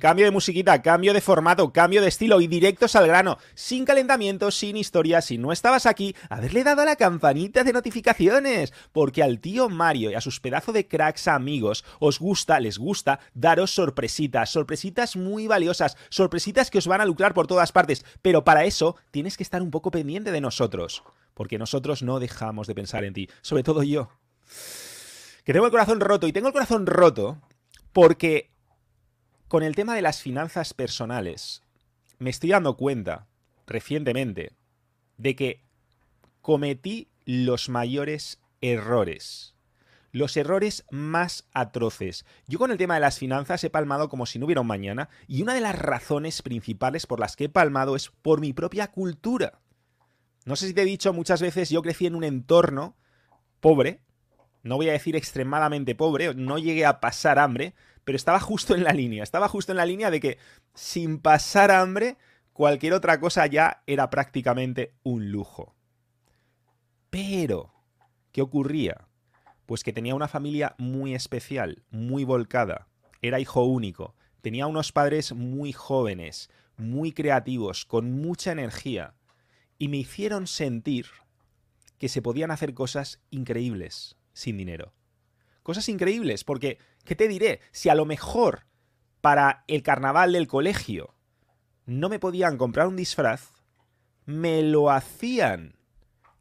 Cambio de musiquita, cambio de formato, cambio de estilo y directos al grano, sin calentamiento, sin historia. Si no estabas aquí, haberle dado a la campanita de notificaciones, porque al tío Mario y a sus pedazos de cracks amigos os gusta, les gusta daros sorpresitas, sorpresitas muy valiosas, sorpresitas que os van a lucrar por todas partes, pero para eso tienes que estar un poco pendiente de nosotros, porque nosotros no dejamos de pensar en ti, sobre todo yo que tengo el corazón roto. Y tengo el corazón roto porque con el tema de las finanzas personales me estoy dando cuenta recientemente de que cometí los mayores errores. Los errores más atroces. Yo con el tema de las finanzas he palmado como si no hubiera un mañana y una de las razones principales por las que he palmado es por mi propia cultura. No sé si te he dicho muchas veces, yo crecí en un entorno pobre, no voy a decir extremadamente pobre, no llegué a pasar hambre, pero estaba justo en la línea, estaba justo en la línea de que sin pasar hambre, cualquier otra cosa ya era prácticamente un lujo. Pero, ¿qué ocurría? Pues que tenía una familia muy especial, muy volcada, era hijo único, tenía unos padres muy jóvenes, muy creativos, con mucha energía, y me hicieron sentir que se podían hacer cosas increíbles, sin dinero. Cosas increíbles, porque, ¿qué te diré? Si a lo mejor para el carnaval del colegio no me podían comprar un disfraz, me lo hacían.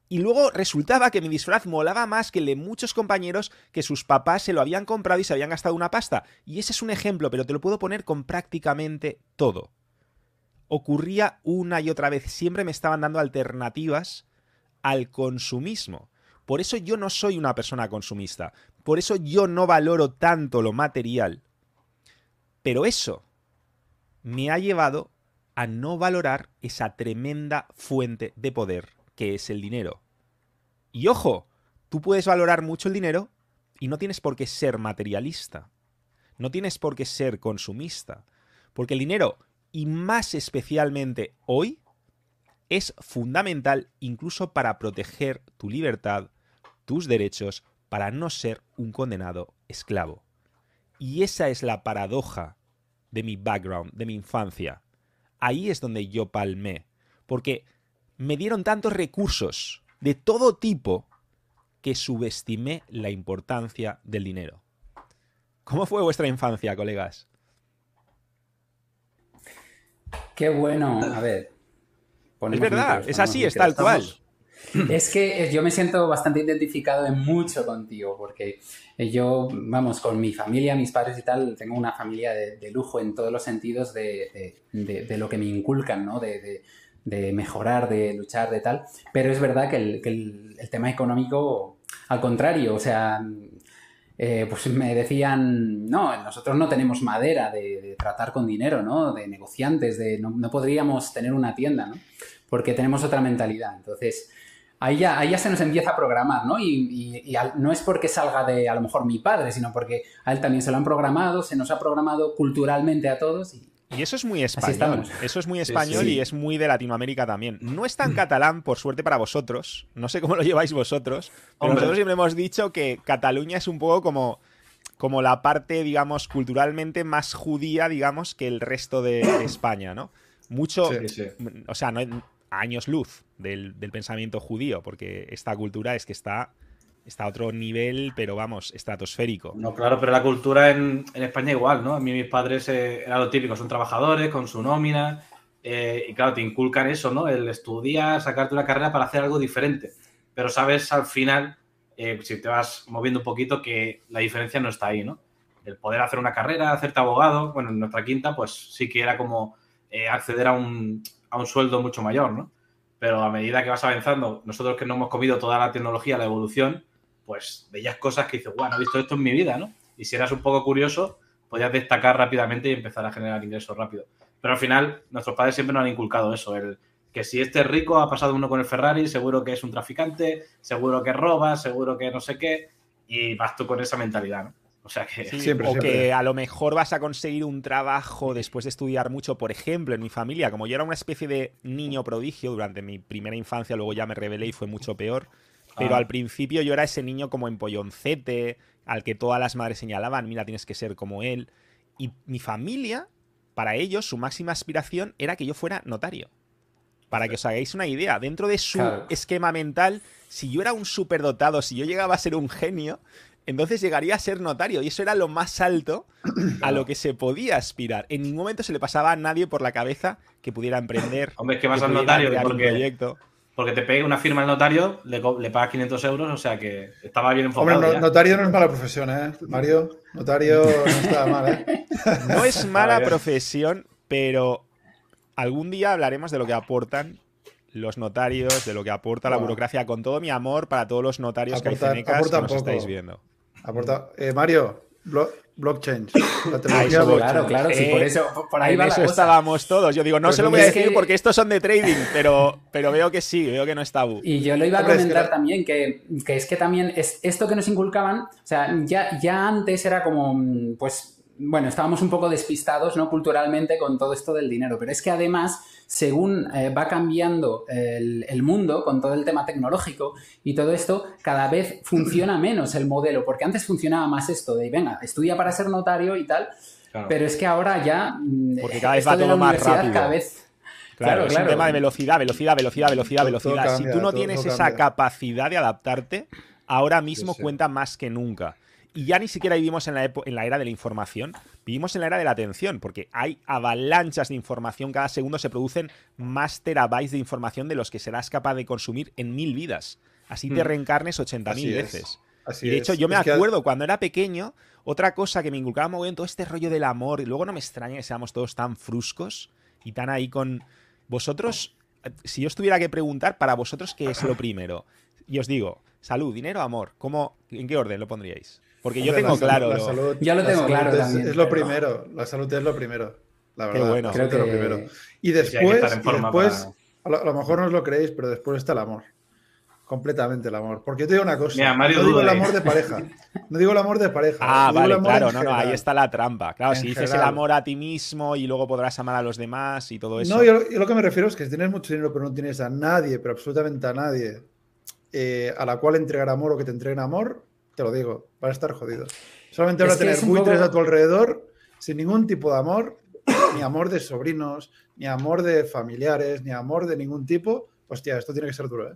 Y luego resultaba que mi disfraz molaba más que el de muchos compañeros que sus papás se lo habían comprado y se habían gastado una pasta. Y ese es un ejemplo, pero te lo puedo poner con prácticamente todo. Ocurría una y otra vez, siempre me estaban dando alternativas al consumismo. Por eso yo no soy una persona consumista. Por eso yo no valoro tanto lo material. Pero eso me ha llevado a no valorar esa tremenda fuente de poder que es el dinero. Y ojo, tú puedes valorar mucho el dinero y no tienes por qué ser materialista. No tienes por qué ser consumista. Porque el dinero, y más especialmente hoy, es fundamental incluso para proteger tu libertad, tus derechos para no ser un condenado esclavo. Y esa es la paradoja de mi background, de mi infancia. Ahí es donde yo palmé, porque me dieron tantos recursos de todo tipo que subestimé la importancia del dinero. ¿Cómo fue vuestra infancia, colegas? Qué bueno, a ver. Es verdad, es así, es tal cual. Es que eh, yo me siento bastante identificado en mucho contigo, porque eh, yo, vamos, con mi familia, mis padres y tal, tengo una familia de, lujo en todos los sentidos de, lo que me inculcan, ¿no? De, mejorar, de luchar, de tal. Pero es verdad que el, tema económico, al contrario, o sea, eh, pues me decían, no, nosotros no tenemos madera de, tratar con dinero, ¿no? De negociantes, de no, no podríamos tener una tienda, ¿no? Porque tenemos otra mentalidad. Entonces, ahí ya, se nos empieza a programar, ¿no? Y, no es porque salga de a lo mejor mi padre, sino porque a él también se lo han programado, se nos ha programado culturalmente a todos. Y, eso es muy español. Eso es muy español y es muy de Latinoamérica también. No es tan catalán, por suerte para vosotros. No sé cómo lo lleváis vosotros. Pero nosotros siempre hemos dicho que Cataluña es un poco como, como la parte, digamos, culturalmente más judía, digamos, que el resto de, España, ¿no? Mucho. O sea, no, años luz del, pensamiento judío, porque esta cultura es que está, está a otro nivel, pero vamos, estratosférico. No, claro, pero la cultura en, España igual, ¿no? A mí mis padres eh, era lo típico, son trabajadores con su nómina, eh, y claro, te inculcan eso, ¿no? El estudiar, sacarte una carrera para hacer algo diferente. Pero sabes al final, eh, si te vas moviendo un poquito, que la diferencia no está ahí, ¿no? El poder hacer una carrera, hacerte abogado, bueno, en nuestra quinta, pues sí que era como acceder a un, un sueldo mucho mayor, ¿no? Pero a medida que vas avanzando, nosotros que no hemos comido toda la tecnología, la evolución, pues veías cosas que dices, bueno, no he visto esto en mi vida, ¿no? Y si eras un poco curioso, podías destacar rápidamente y empezar a generar ingresos rápido. Pero al final, nuestros padres siempre nos han inculcado eso, el que si este es rico, ha pasado uno con el Ferrari, seguro que es un traficante, seguro que roba, seguro que no sé qué, y vas tú con esa mentalidad, ¿no? O sea que siempre, o que a lo mejor vas a conseguir un trabajo después de estudiar mucho, por ejemplo, en mi familia, como yo era una especie de niño prodigio durante mi primera infancia, luego ya me rebelé y fue mucho peor. Pero Ah. al principio yo era ese niño como empolloncete, al que todas las madres señalaban, mira, tienes que ser como él. Y mi familia, para ellos, su máxima aspiración era que yo fuera notario. Para que os hagáis una idea, dentro de su Claro. esquema mental, si yo era un superdotado, si yo llegaba a ser un genio, entonces llegaría a ser notario. Y eso era lo más alto a lo que se podía aspirar. En ningún momento se le pasaba a nadie por la cabeza que pudiera emprender. Hombre, es que vas al notario porque, proyecto. porque te pegue una firma el notario, le, pagas 500 euros, o sea que estaba bien Hombre, enfocado. no- ya. notario no es mala profesión, ¿eh? Mario, notario no está mal, ¿eh? No es mala profesión, pero algún día hablaremos de lo que aportan los notarios, de lo que aporta la burocracia, con todo mi amor para todos los notarios Aportan- caicenecas que aportan nos poco. estáis viendo. Aporta. Eh, Mario, blo- blockchain. La Ah, tecnología eso, blockchain. Claro, claro, sí, Eh, por eso, por- por ahí en va la eso cosa. estábamos todos. Yo digo, no Pero se lo voy a que- decir porque estos son de trading, pero, pero veo que sí, veo que no es tabú. Y yo lo iba a Hombre, es que comentar también, que, que es que también es esto que nos inculcaban, o sea, ya, ya antes era como, mm, pues, bueno, estábamos un poco despistados, ¿no? Culturalmente con todo esto del dinero, pero es que además, según eh, va cambiando el, el mundo con todo el tema tecnológico y todo esto, cada vez funciona menos el modelo, porque antes funcionaba más esto de, venga, estudia para ser notario y tal, Claro. pero es que ahora ya... mm, Porque cada vez va todo más rápido. Cada vez... Claro, Claro, es claro. un tema de velocidad, velocidad, velocidad, velocidad, Todo- velocidad. todo si tú no todo- tienes todo esa capacidad de adaptarte, ahora mismo sí. cuenta más que nunca. Y ya ni siquiera vivimos en la, en la era de la información, vivimos en la era de la atención, porque hay avalanchas de información, cada segundo se producen más terabytes de información de los que serás capaz de consumir en mil vidas. Así te Mm. reencarnes 80.000 Así es. veces. Así Y de es. hecho, yo me Es que- acuerdo cuando era pequeño, otra cosa que me inculcaba muy bien, todo este rollo del amor, y luego no me extraña que seamos todos tan fruscos y tan ahí con. Vosotros, si yo os tuviera que preguntar, para vosotros, ¿qué es lo primero? Y os digo, salud, dinero, amor. ¿Cómo, ¿En qué orden lo pondríais? Porque yo Hombre, tengo la claro. la lo- salud- Yo lo tengo claro es, también, Es lo pero- primero. La salud es lo primero. La Qué verdad. bueno. la Creo salud es lo que- primero. Y que después, y después para- a, lo, a lo mejor no os lo creéis, pero después está el amor. Completamente el amor. Porque yo te digo una cosa. Mira, Mario no digo el amor de pareja. No digo el amor de pareja. Ah, vale, claro, no, no, ahí está la trampa. Claro, En si dices el amor a ti mismo y luego podrás amar a los demás y todo eso. No, yo, yo lo que me refiero es que si tienes mucho dinero pero no tienes a nadie, pero absolutamente a nadie, eh, a la cual entregar amor o que te entreguen amor, te lo digo, vas a estar jodido. Solamente vas a tener buitres poco- a tu alrededor sin ningún tipo de amor, ni amor de sobrinos, ni amor de familiares, ni amor de ningún tipo. Hostia, esto tiene que ser duro, ¿eh?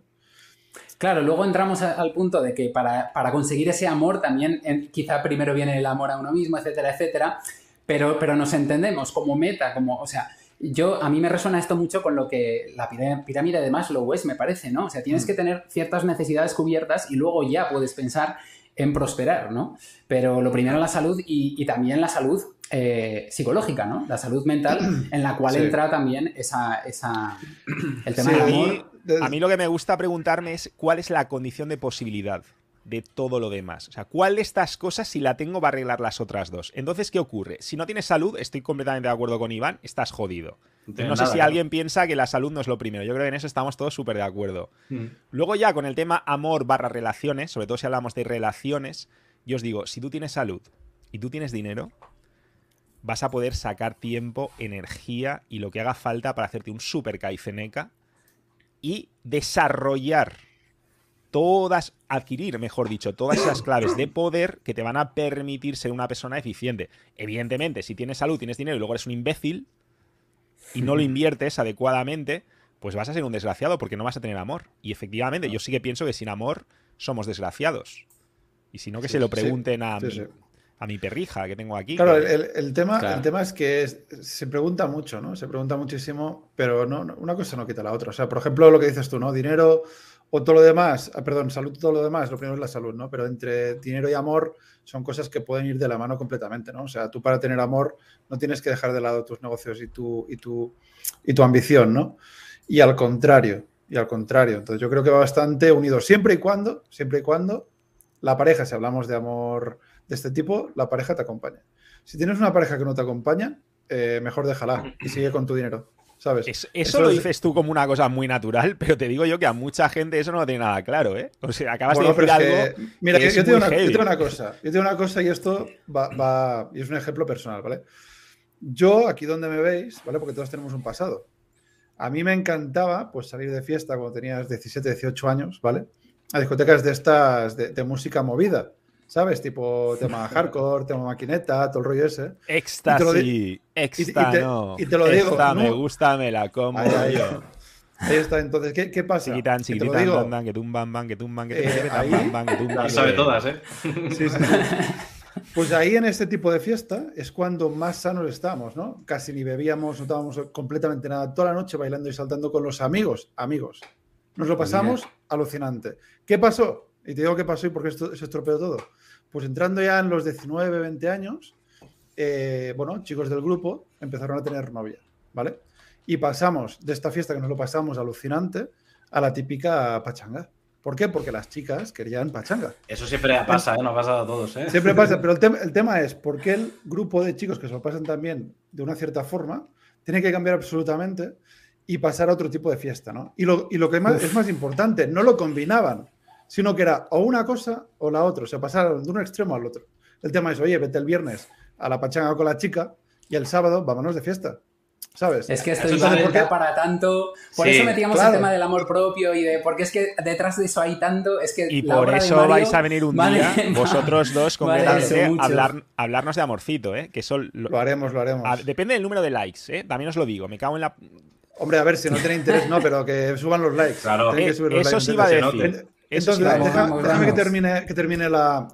Claro, luego entramos a- al punto de que para, para conseguir ese amor también en- quizá primero viene el amor a uno mismo, etcétera, etcétera, pero, pero nos entendemos como meta, como, o sea, yo, a mí me resuena esto mucho con lo que la pirá- pirámide de Maslow es, me parece, ¿no? O sea, tienes Mm. que tener ciertas necesidades cubiertas y luego ya puedes pensar en prosperar, ¿no? Pero lo primero la salud y, y también la salud eh, psicológica, ¿no? La salud mental en la cual Sí. entra también esa, esa, el tema Sí, del a amor. mí- A mí lo que me gusta preguntarme es cuál es la condición de posibilidad de todo lo demás. O sea, ¿cuál de estas cosas, si la tengo, va a arreglar las otras dos? Entonces, ¿qué ocurre? Si no tienes salud, estoy completamente de acuerdo con Iván, estás jodido. No sé nada, si alguien piensa que la salud no es lo primero. Yo creo que en eso estamos todos súper de acuerdo. Mm. Luego ya con el tema amor barra relaciones, sobre todo si hablamos de relaciones, yo os digo, si tú tienes salud y tú tienes dinero, vas a poder sacar tiempo, energía y lo que haga falta para hacerte un super caifeneca y desarrollar todas, adquirir, mejor dicho, todas esas claves de poder que te van a permitir ser una persona eficiente. Evidentemente, si tienes salud, tienes dinero y luego eres un imbécil y no lo inviertes adecuadamente, pues vas a ser un desgraciado porque no vas a tener amor. Y efectivamente, yo sí que pienso que sin amor somos desgraciados. Y si no, que Sí, se lo sí, pregunten a, sí, mi, sí. a mi perrija que tengo aquí. Claro, que- el, el tema, Claro. el tema es que es- se pregunta mucho, ¿no? Se pregunta muchísimo, pero no, no- una cosa no quita la otra. O sea, por ejemplo, lo que dices tú, ¿no? Dinero o todo lo demás, ah, perdón, salud, todo lo demás, lo primero es la salud, ¿no? Pero entre dinero y amor son cosas que pueden ir de la mano completamente, ¿no? O sea, tú para tener amor no tienes que dejar de lado tus negocios y tu, y tu, y tu ambición, ¿no? Y al contrario, y al contrario. Entonces yo creo que va bastante unido, siempre y cuando, siempre y cuando la pareja, si hablamos de amor de este tipo, la pareja te acompaña. Si tienes una pareja que no te acompaña, eh, mejor déjala y sigue con tu dinero, ¿sabes? Es- eso, Eso lo es- dices tú como una cosa muy natural, pero te digo yo que a mucha gente eso no lo tiene nada claro, ¿eh? O sea, acabas Bueno, de decir algo. que, mira, que yo, es yo te digo muy una, yo cosa, yo te digo una cosa y esto va, va- y es un ejemplo personal, ¿vale? Yo, aquí donde me veis, ¿vale? Porque todos tenemos un pasado. A mí me encantaba, pues, salir de fiesta cuando tenías 17, 18 años, ¿vale? a discotecas de estas de, música movida. ¿Sabes? Tipo tema hardcore, tema maquineta, todo el rollo ese. Éxtasis, exta, y, te, lo digo. me gusta, me la como ahí, ahí, está, entonces, ¿qué, qué pasa? Chiquitan, chiquititan, dan, que tumban, ban, que tumban, que tumban, que tumban, que sabe todas, ¿eh? Sí, sí, sí. Pues ahí en este tipo de fiesta es cuando más sanos estamos, ¿no? Casi ni bebíamos, no estábamos completamente nada, toda la noche bailando y saltando con los amigos, amigos. Nos lo pasamos alucinante. ¿Qué pasó? Y te digo qué pasó y por qué esto, se estropeó todo. Pues entrando ya en los 19, 20 años, eh, bueno, chicos del grupo empezaron a tener novia, ¿vale? Y pasamos de esta fiesta que nos lo pasamos alucinante a la típica pachanga. ¿Por qué? Porque las chicas querían pachanga. Eso siempre pasa, ¿eh? nos pasa a todos. ¿eh? Siempre pasa, pero el, el, tema es por qué el grupo de chicos que se lo pasan también de una cierta forma tiene que cambiar absolutamente y pasar a otro tipo de fiesta, ¿no? Y lo, y lo que más, es más importante, no lo combinaban, sino que era o una cosa o la otra, o sea, pasaron de un extremo al otro. El tema es, oye, vete el viernes a la pachanga con la chica y el sábado vámonos de fiesta. ¿Sabes? Es que esto iba para tanto. Por eso metíamos el tema del amor propio y de. Porque es que detrás de eso hay tanto. Es que y por eso vais a venir un día, vosotros dos, concretamente, a hablar, hablarnos de amorcito, ¿eh? Que eso lo, haremos, lo haremos. depende del número de likes, ¿eh? También os lo digo. Me cago en la. Hombre, a ver, si no tiene interés, no, pero que suban los likes. Claro, eh, eso sí va a decir. Entonces, déjame que termine, que termine la,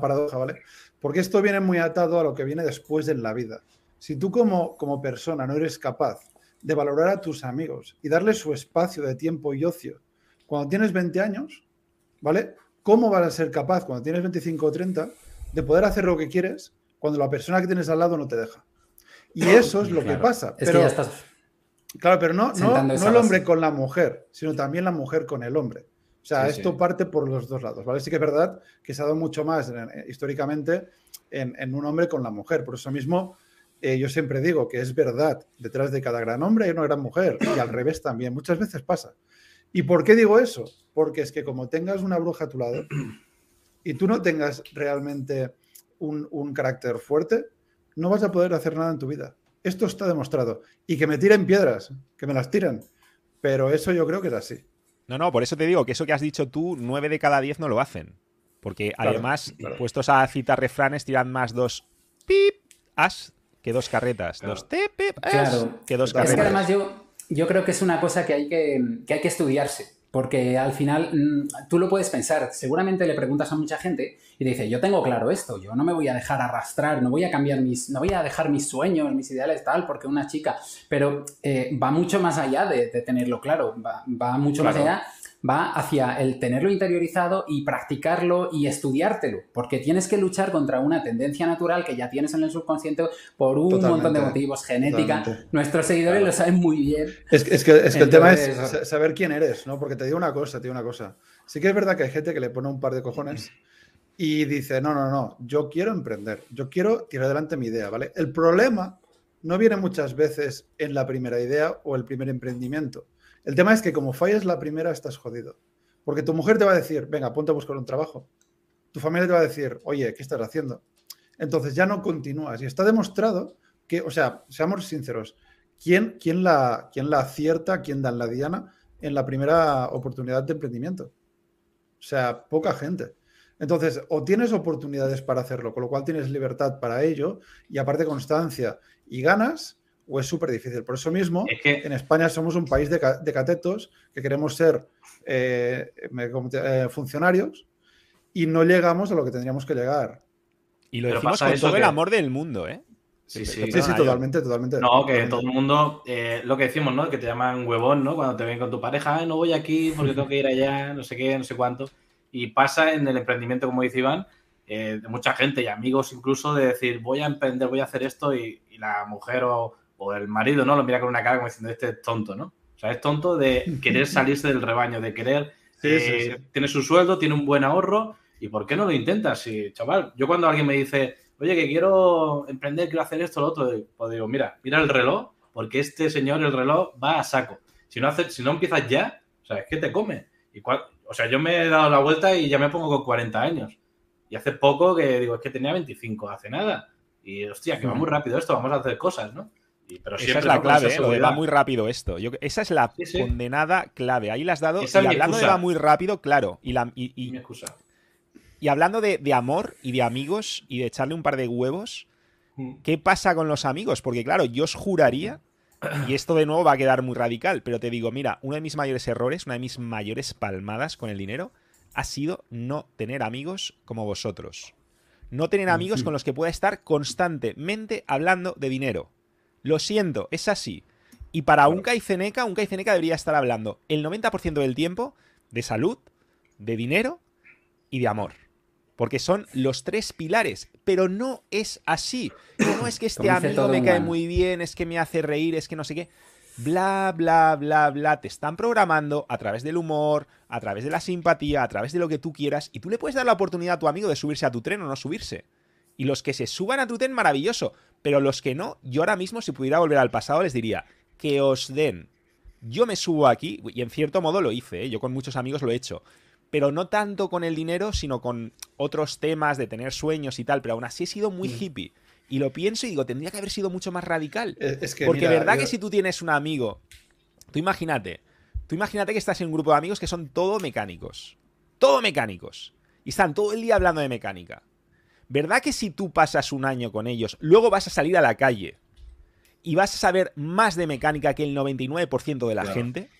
paradoja, ¿vale? Porque esto viene muy atado a lo que viene después en la vida. Si tú como, como persona no eres capaz de valorar a tus amigos y darles su espacio de tiempo y ocio cuando tienes 20 años, ¿vale? ¿Cómo vas a ser capaz cuando tienes 25 o 30 de poder hacer lo que quieres cuando la persona que tienes al lado no te deja? Y eso es lo que pasa. pero, Claro, pero no, no, no el hombre con la mujer, sino también la mujer con el hombre. O sea, esto parte por los dos lados, ¿vale? Sí que es verdad que se ha dado mucho más eh, históricamente en, un hombre con la mujer. Por eso mismo, eh, yo siempre digo que es verdad, detrás de cada gran hombre hay una gran mujer, y al revés también, muchas veces pasa. ¿Y por qué digo eso? Porque es que como tengas una bruja a tu lado y tú no tengas realmente un, un carácter fuerte, no vas a poder hacer nada en tu vida. Esto está demostrado. Y que me tiren piedras, que me las tiren. Pero eso yo creo que es así. No, no, por eso te digo que eso que has dicho tú, nueve de cada diez no lo hacen. Porque además, puestos a citar refranes, tiran más dos pip as que dos carretas. Dos te pip que dos carretas. Es que además yo, yo creo que es una cosa que hay que, que hay que estudiarse. Porque al final mm, tú lo puedes pensar, seguramente le preguntas a mucha gente y te dice, yo tengo claro esto, yo no me voy a dejar arrastrar, no voy a cambiar mis, no voy a dejar mis sueños, mis ideales tal, porque una chica, pero eh, va mucho más allá de, tenerlo claro, va, mucho más allá va hacia el tenerlo interiorizado y practicarlo y estudiártelo, porque tienes que luchar contra una tendencia natural que ya tienes en el subconsciente por un montón de motivos, genética. Nuestros seguidores lo saben muy bien. Es, que, es que el tema es saber quién eres, ¿no? Porque te digo una cosa, te digo una cosa. Sí que es verdad que hay gente que le pone un par de cojones y dice, no, no, no, yo quiero emprender, yo quiero tirar adelante mi idea, ¿vale? El problema no viene muchas veces en la primera idea o el primer emprendimiento el tema es que como fallas la primera, estás jodido. Porque tu mujer te va a decir, venga, ponte a buscar un trabajo. Tu familia te va a decir, oye, ¿qué estás haciendo? Entonces ya no continúas. Y está demostrado que, o sea, seamos sinceros, ¿quién, quién, la, quién la acierta, quién da la diana en la primera oportunidad de emprendimiento? O sea, poca gente. Entonces, o tienes oportunidades para hacerlo, con lo cual tienes libertad para ello, y aparte constancia y ganas, o es súper difícil. Por eso mismo, en España somos un país de, catetos que queremos ser eh, eh, funcionarios y no llegamos a lo que tendríamos que llegar. Y lo decimos con todo el amor del mundo, ¿eh? Sí, sí, sí, totalmente, totalmente. No, que todo el mundo, eh, lo que decimos, ¿no? Que te llaman huevón, ¿no? Cuando te ven con tu pareja, no voy aquí porque tengo que ir allá, no sé qué, no sé cuánto. Y pasa en el emprendimiento, como dice Iván, de mucha gente y amigos incluso, de decir, voy a emprender, voy a hacer esto y la mujer o, o el marido, ¿no? Lo mira con una cara como diciendo, este es tonto, ¿no? O sea, es tonto de querer salirse del rebaño, de querer... Sí, eh, Tiene su sueldo, tiene un buen ahorro, ¿y por qué no lo intentas? Sí, chaval, yo cuando alguien me dice, oye, que quiero emprender, quiero hacer esto, lo otro, pues digo, mira, mira el reloj, porque este señor, el reloj, va a saco. Si no, hace, si no empiezas ya, o sea, es que te come. Y o sea, yo me he dado la vuelta y ya me pongo con 40 años. Y hace poco que digo, es que tenía 25, hace nada. Y hostia, que va muy rápido esto, vamos a hacer cosas, ¿no? Pero esa es la clave, ¿eh? lo de va muy rápido esto. Yo, esa es la condenada clave. Ahí la has dado. y hablando de va muy rápido, claro. Y, la, y, y, y hablando de, de, amor y de amigos y de echarle un par de huevos, mm. ¿qué pasa con los amigos? Porque, claro, yo os juraría, y esto de nuevo va a quedar muy radical, pero te digo, mira, uno de mis mayores errores, una de mis mayores palmadas con el dinero, ha sido no tener amigos como vosotros. No tener amigos con los que pueda estar constantemente hablando de dinero. Lo siento, es así. Y para un Caiceneca, un Caiceneca debería estar hablando el 90% del tiempo de salud, de dinero y de amor. Porque son los tres pilares. Pero no es así. No es que este amigo me cae muy bien, es que me hace reír, es que no sé qué. Bla, bla, bla, bla. Te están programando a través del humor, a través de la simpatía, a través de lo que tú quieras. Y tú le puedes dar la oportunidad a tu amigo de subirse a tu tren o no subirse. Y los que se suban a tu tren, maravilloso. Pero los que no, yo ahora mismo, si pudiera volver al pasado, les diría que os den. Yo me subo aquí, y en cierto modo lo hice, ¿eh? yo con muchos amigos lo he hecho. Pero no tanto con el dinero, sino con otros temas de tener sueños y tal. Pero aún así he sido muy mm. hippie. Y lo pienso y digo, tendría que haber sido mucho más radical. Es que, Porque verdad que si tú tienes un amigo, tú imagínate, tú imagínate que estás en un grupo de amigos que son todo mecánicos. Todo mecánicos. Y están todo el día hablando de mecánica. ¿Verdad que si tú pasas un año con ellos, luego vas a salir a la calle y vas a saber más de mecánica que el 99% de la gente?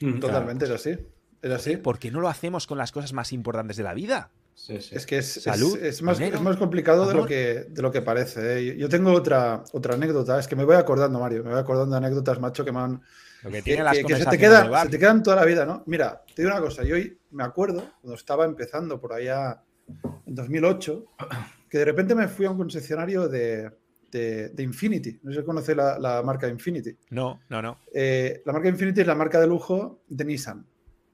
Mm, totalmente, es así. Es así. ¿Por qué no lo hacemos con las cosas más importantes de la vida? Es que es, es, más, complicado de lo, que, de lo que parece. ¿eh? Yo tengo otra, otra anécdota, es que me voy acordando, Mario, me voy acordando de anécdotas, macho, que me han... que, se, te quedan, se te quedan toda la vida, ¿no? Mira, te digo una cosa, yo hoy me acuerdo, cuando estaba empezando por allá en 2008, que de repente me fui a un concesionario de, de, Infinity. No sé si conoce la, marca Infinity. No, no, no. Eh, la marca Infinity es la marca de lujo de Nissan,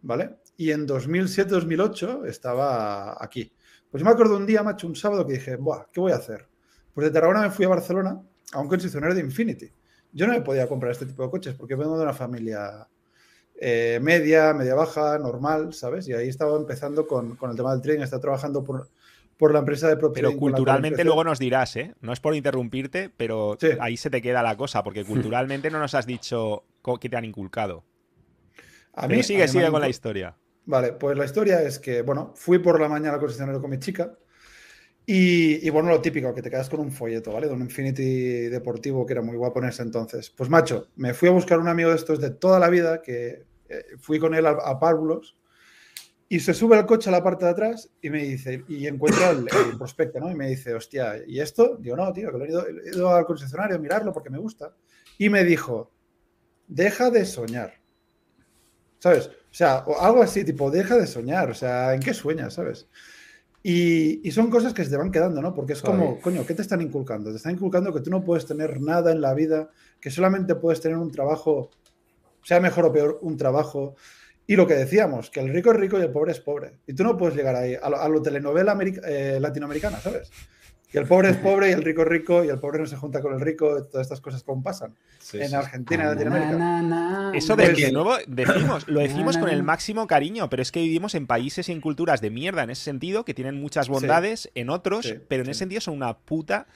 ¿vale? Y en 2007-2008 estaba aquí. Pues yo me acuerdo un día, macho, un sábado que dije, Buah, ¿qué voy a hacer? Pues de Tarragona me fui a Barcelona a un concesionario de Infinity. Yo no me podía comprar este tipo de coches porque vengo de una familia eh, media, media baja, normal, ¿sabes? Y ahí estaba empezando con, con el tema del tren, estaba trabajando por, por la empresa de propiedad. Pero culturalmente luego nos dirás, ¿eh? No es por interrumpirte, pero ahí se te queda la cosa, porque culturalmente no nos has dicho qué te han inculcado. A mí, sigue, sigue con la historia. Vale, pues la historia es que, bueno, fui por la mañana al concesionario con mi chica y, bueno, lo típico, que te quedas con un folleto, ¿vale? De un Infinity deportivo que era muy guapo en ese entonces. Pues macho, me fui a buscar un amigo de estos de toda la vida que eh, fui con él a, a Párvulos y se sube al coche a la parte de atrás y me dice, y encuentra el, prospecto, ¿no? Y me dice, hostia, ¿y esto? Digo, no, tío, que lo he ido, he ido al concesionario a mirarlo porque me gusta. Y me dijo, deja de soñar. ¿Sabes? O sea, algo así, tipo, deja de soñar. O sea, ¿en qué sueñas, sabes? Y, y, son cosas que se te van quedando, ¿no? Porque es como, coño, ¿qué te están inculcando? Te están inculcando que tú no puedes tener nada en la vida, que solamente puedes tener un trabajo, sea mejor o peor, un trabajo, y lo que decíamos, que el rico es rico y el pobre es pobre. Y tú no puedes llegar ahí a lo, telenovela eh, latinoamericana, ¿sabes? Que el pobre es pobre y el rico es rico y el pobre no se junta con el rico, todas estas cosas como pasan en Argentina, en Latinoamérica. Eso de, pues nuevo decimos, lo decimos con el máximo cariño, pero es que vivimos en países y en culturas de mierda en ese sentido, que tienen muchas bondades, en otros, pero en ese sentido son una puta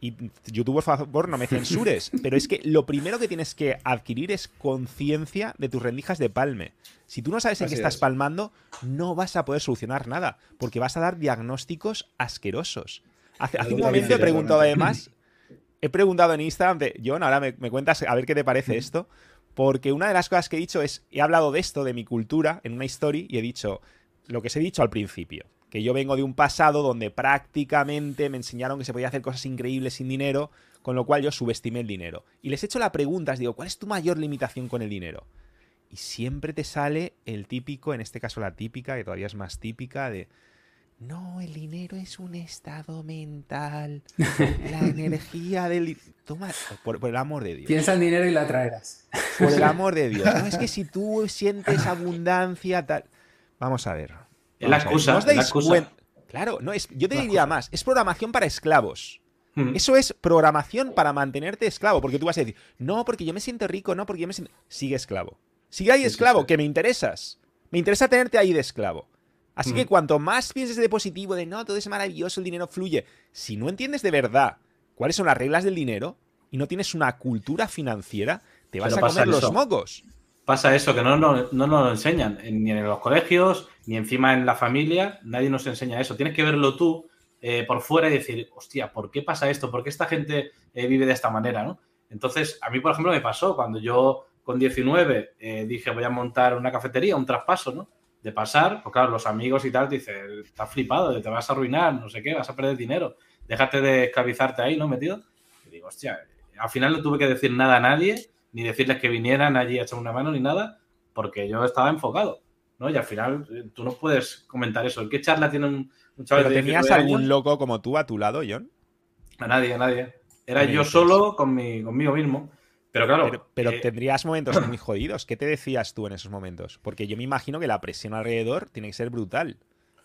y YouTube, por favor, no me censures, pero es que lo primero que tienes que adquirir es conciencia de tus rendijas de palme. Si tú no sabes en qué estás palmando, no vas a poder solucionar nada, porque vas a dar diagnósticos asquerosos. Hace, un momento he preguntado además, he preguntado en Instagram de, John, ahora me, me cuentas a ver qué te parece esto, porque una de las cosas que he dicho es, he hablado de esto, de mi cultura, en una story, y he dicho lo que os he dicho al principio que yo vengo de un pasado donde prácticamente me enseñaron que se podía hacer cosas increíbles sin dinero, con lo cual yo subestimé el dinero. Y les he hecho la pregunta, digo, ¿cuál es tu mayor limitación con el dinero? Y siempre te sale el típico, en este caso la típica, que todavía es más típica, de... No, el dinero es un estado mental. La energía del... Toma, por, el amor de Dios. Piensa en dinero y lo atraerás. Por el amor de Dios. No es que si tú sientes abundancia, tal... Vamos a ver. Es la excusa. Claro, no es, yo te diría más, es programación para esclavos. Hmm. Eso es programación para mantenerte esclavo, porque tú vas a decir, no, porque yo me siento rico, no, porque yo me siento... Sigue esclavo. Sigue ahí esclavo, que me interesas. Me interesa tenerte ahí de esclavo. Así que hmm. cuanto más pienses de positivo, de no, todo es maravilloso, el dinero fluye. Si no entiendes de verdad cuáles son las reglas del dinero, y no tienes una cultura financiera, te vas Pero a comer los mocos. Pasa eso, que no, no, no nos lo enseñan, en- ni en los colegios, ni encima en la familia, nadie nos enseña eso. Tienes que verlo tú eh, por fuera y decir, hostia, ¿por qué pasa esto? ¿Por qué esta gente eh, vive de esta manera? ¿no? Entonces, a mí, por ejemplo, me pasó cuando yo con 19 eh, dije, voy a montar una cafetería, un traspaso, ¿no? De pasar, pues claro, los amigos y tal te dicen, estás flipado, te vas a arruinar, no sé qué, vas a perder dinero, déjate de esclavizarte ahí, ¿no? Metido. Digo, hostia, al final no tuve que decir nada a nadie, ni decirles que vinieran allí a echar una mano ni nada, porque yo estaba enfocado, ¿no? Y al final eh, tú no puedes comentar eso. ¿En qué charla tiene un, un chaval Pero de tenías 19 algún años? loco como tú a tu lado, John. A nadie, a nadie. Era ¿Qué me yo dices? solo con mi, conmigo mismo. Pero claro, Pero, pero eh, tendrías momentos muy jodidos. ¿Qué te decías tú en esos momentos? Porque yo me imagino que la presión alrededor tiene que ser brutal.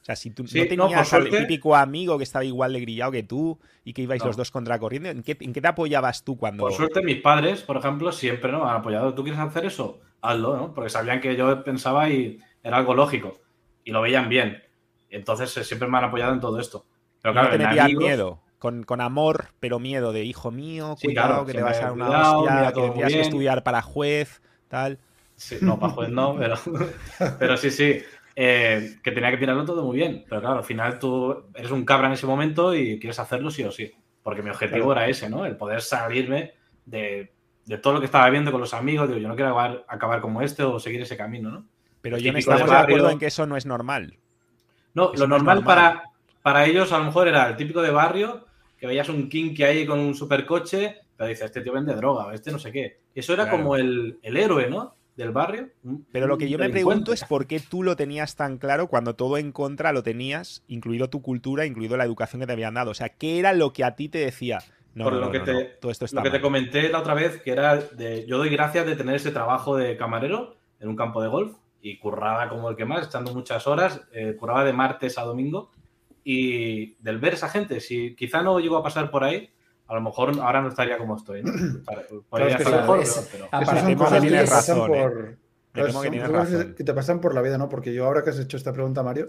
O sea, si tú Sí, no no, tenías por al típico amigo que estaba igual de grillado que tú y que ibais No. los dos contracorriendo, ¿en qué, en qué te apoyabas tú cuando...? por suerte mis padres, por ejemplo, siempre ¿no? han apoyado. ¿Tú quieres hacer eso? Hazlo, ¿no? Porque sabían que yo pensaba y era algo lógico. Y lo veían bien. Entonces eh, siempre me han apoyado en todo esto. Pero no claro, te metían amigos- miedo. Con, con amor, pero miedo de hijo mío, Sí, cuidado, claro, que te vas a dar una cuidado, hostia, que tendrías que estudiar para juez, tal. Sí, no, para juez no, pero, pero sí, sí. Eh, que tenía que tirarlo todo muy bien. Pero claro, al final tú eres un cabra en ese momento y quieres hacerlo sí o sí. Porque mi objetivo Claro. era ese, ¿no? El poder salirme de, de todo lo que estaba viendo con los amigos. Digo, yo no quiero acabar, acabar como este o seguir ese camino, ¿no? Pero yo no típico de estamos de acuerdo en que eso no es normal. No, Eso lo no normal, normal. Para, para ellos a lo mejor era el típico de barrio, que veías un kinky ahí con un supercoche, pero dices, este tío vende droga, este no sé qué. Eso era Claro. como el, el héroe, ¿no? Del barrio. Pero lo que yo me pregunto es por qué tú lo tenías tan claro cuando todo en contra lo tenías, incluido tu cultura, incluido la educación que te habían dado. O sea, ¿qué era lo que a ti te decía? No, Por no, lo no, que no, te- no, todo esto está Lo que te mal"? comenté la otra vez, que era de. Yo doy gracias de tener ese trabajo de camarero en un campo de golf y curraba como el que más, echando muchas horas, eh, curraba de martes a domingo. Y del ver esa gente, si quizá no llego a pasar por ahí, a lo mejor ahora no estaría como estoy. ¿no? Podría que eso mejor, es- pero- son cosas que pasan razón, ¿eh? por. Claro, que son tienes cosas que te pasan por la vida, ¿no? Porque yo ahora que has hecho esta pregunta, Mario,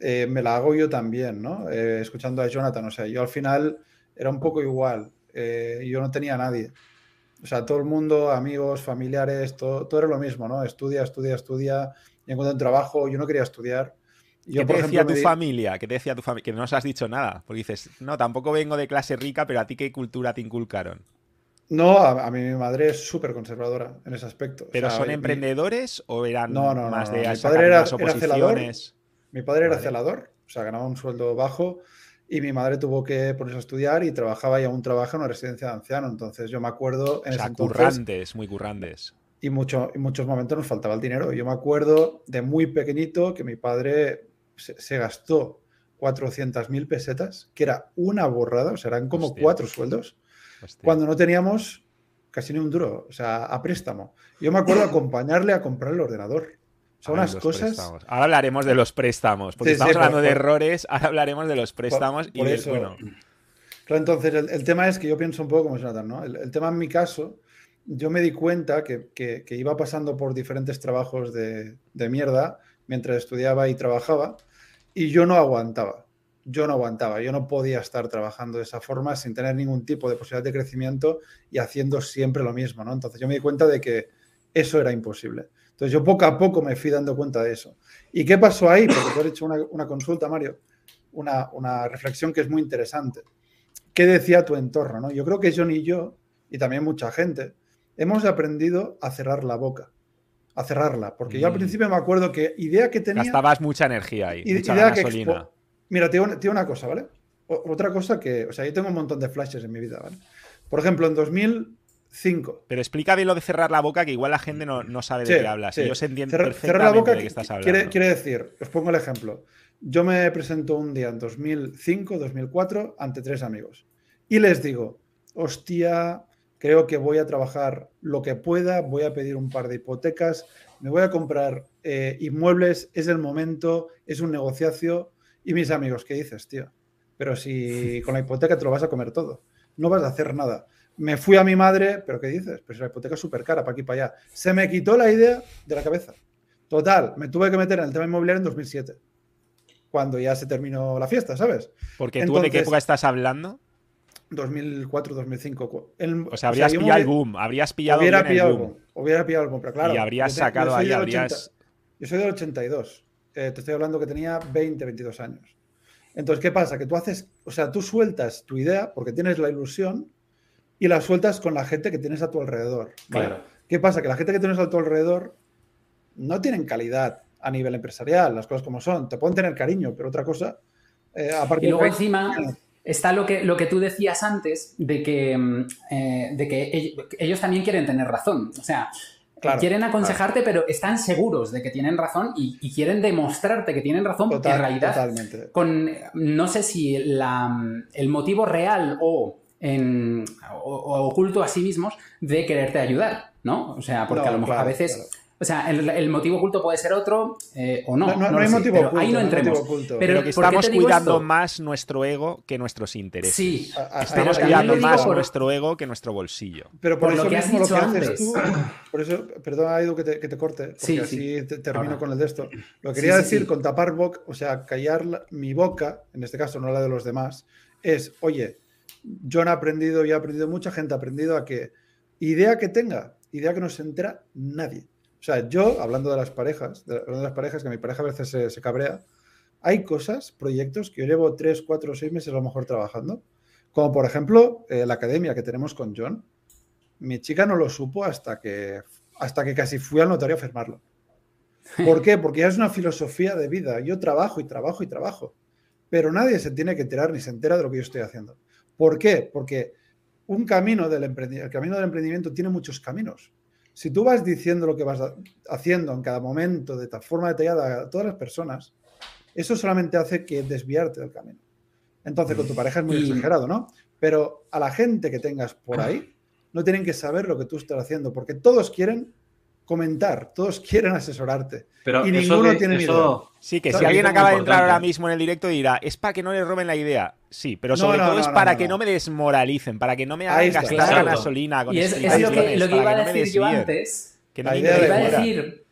eh, me la hago yo también, ¿no? Eh, escuchando a Jonathan, o sea, yo al final era un poco igual, eh, yo no tenía a nadie. O sea, todo el mundo, amigos, familiares, todo, todo era lo mismo, ¿no? Estudia, estudia, estudia, y encuentro un trabajo, yo no quería estudiar. Yo, ¿Qué te decía ejemplo, tu me di- familia? ¿Qué te decía tu familia? Que no nos has dicho nada. Porque dices, no, tampoco vengo de clase rica, pero a ti qué cultura te inculcaron. No, a, a mí mi madre es súper conservadora en ese aspecto. O ¿Pero sea, son mi- emprendedores o eran No, no, más no, de mi padre era- celador. Mi padre era Vale. celador, o sea, ganaba un sueldo bajo y mi madre tuvo que ponerse a estudiar y trabajaba y aún trabaja en una residencia de ancianos. Entonces yo me acuerdo en O sea, ese entonces currantes, muy currantes. y mucho, en muchos momentos nos faltaba el dinero. Yo me acuerdo de muy pequeñito que mi padre se, se gastó 400.000 pesetas, que era una borrada, o sea, eran como Hostia. cuatro sueldos, Hostia. cuando no teníamos casi ni un duro, o sea, a préstamo. Yo me acuerdo acompañarle a comprar el ordenador. O sea, Ay, unas cosas... préstamos. Ahora hablaremos de los préstamos, porque Sí, sí, estamos por- hablando de por- errores, ahora hablaremos de los préstamos por y de- eso- bueno, Claro, entonces el, el tema es que yo pienso un poco como Jonathan, ¿no? El, el tema en mi caso, yo me di cuenta que, que- que iba pasando por diferentes trabajos de, de mierda mientras estudiaba y trabajaba y yo no aguantaba. Yo no aguantaba, yo no podía estar trabajando de esa forma sin tener ningún tipo de posibilidad de crecimiento y haciendo siempre lo mismo, ¿no? Entonces yo me di cuenta de que eso era imposible. Entonces yo poco a poco me fui dando cuenta de eso. ¿Y qué pasó ahí? Porque tú has hecho una, una consulta, Mario, una, una reflexión que es muy interesante. ¿Qué decía tu entorno? ¿no? Yo creo que John y yo, y también mucha gente, hemos aprendido a cerrar la boca, a cerrarla. Porque yo al Mm. principio me acuerdo que idea que tenía... gastabas mucha energía ahí, i- mucha idea que gasolina. expo- Mira, te digo, una- te digo una cosa, ¿vale? O- otra cosa que, o sea, yo tengo un montón de flashes en mi vida, ¿vale? Por ejemplo, en 2005, Pero explica bien lo de cerrar la boca, que igual la gente no, no sabe de qué hablas. sí. Yo se entiende Cerrar, perfectamente cerrar la boca de qué estás hablando. quiere, quiere decir, os pongo el ejemplo. Yo me presento un día en 2005, 2004, ante tres amigos. Y les digo, hostia, creo que voy a trabajar lo que pueda, voy a pedir un par de hipotecas, me voy a comprar eh, inmuebles, es el momento, es un negociacio. Y mis amigos, ¿qué dices, tío? Pero si con la hipoteca te lo vas a comer todo, no vas a hacer nada. Me fui a mi madre, pero ¿qué dices? Pues la hipoteca es súper cara para aquí y para allá. Se me quitó la idea de la cabeza. Total, me tuve que meter en el tema inmobiliario en 2007, cuando ya se terminó la fiesta, ¿sabes? Porque tú de qué Entonces- época estás hablando? 2004, 2005. El, o sea, habrías pillado el boom, habrías pillado hubiera pillado el boom. Hubiera pillado el boom, pero claro. Y habrías sacado ahí, habrías... yo soy del 82. Eh, te estoy hablando que tenía 20, 22 años. Entonces, ¿qué pasa? Que tú haces, o sea, tú sueltas tu idea porque tienes la ilusión y la sueltas con la gente que tienes a tu alrededor. Claro. ¿Qué pasa? Que la gente que tienes a tu alrededor no tienen calidad a nivel empresarial, las cosas como son. Te pueden tener cariño, pero otra cosa. Eh, y luego encima está lo que, lo que tú decías antes de que, mm, eh, de que ellos también quieren tener razón. O sea, quieren aconsejarte, pero están seguros de que tienen razón y, quieren demostrarte que tienen razón, porque en realidad, con no sé si el motivo real o, en, oculto a sí mismos de quererte ayudar, ¿no? O sea, porque a lo mejor a veces o sea, el, motivo oculto puede ser otro eh, o no. No, hay motivo oculto. Ahí no entremos. pero que estamos cuidando más nuestro ego que nuestros intereses. Sí. estamos cuidando más nuestro ego que nuestro bolsillo. Pero por, eso lo que has dicho antes. Tú, por eso, perdón, Aidu, que te, que te corte, porque sí, así termino con el de esto. Lo que quería decir con tapar boca, o sea, callar mi boca, en este caso no la de los demás, es, oye, yo he aprendido y he aprendido, mucha gente ha aprendido a que idea que tenga, idea que no se entera nadie. O sea, yo, hablando de las parejas, de, las parejas, que mi pareja a veces se, cabrea, hay cosas, proyectos que yo llevo tres, cuatro, seis meses a lo mejor trabajando, como por ejemplo eh, la academia que tenemos con John. Mi chica no lo supo hasta que, hasta que casi fui al notario a firmarlo. ¿Por qué? Porque ya es una filosofía de vida. Yo trabajo y trabajo y trabajo, pero nadie se tiene que enterar ni se entera de lo que yo estoy haciendo. ¿Por qué? Porque un camino del el camino del emprendimiento tiene muchos caminos. Si tú vas diciendo lo que vas haciendo en cada momento de tal forma detallada a todas las personas, eso solamente hace que desviarte del camino. Entonces, con tu pareja es muy exagerado, ¿no? Pero a la gente que tengas por ahí, no tienen que saber lo que tú estás haciendo, porque todos quieren comentar, todos quieren asesorarte. Pero y ninguno tiene eso... Sí, que si alguien acaba de entrar ahora mismo en el directo dirá, es para que no le roben la idea. Sí, pero sobre todo es para que no me desmoralicen, para que no me hagan gastar la gasolina con Y es, es lo, que, lo que, iba a decir yo antes. Que no lo, que iba a decir,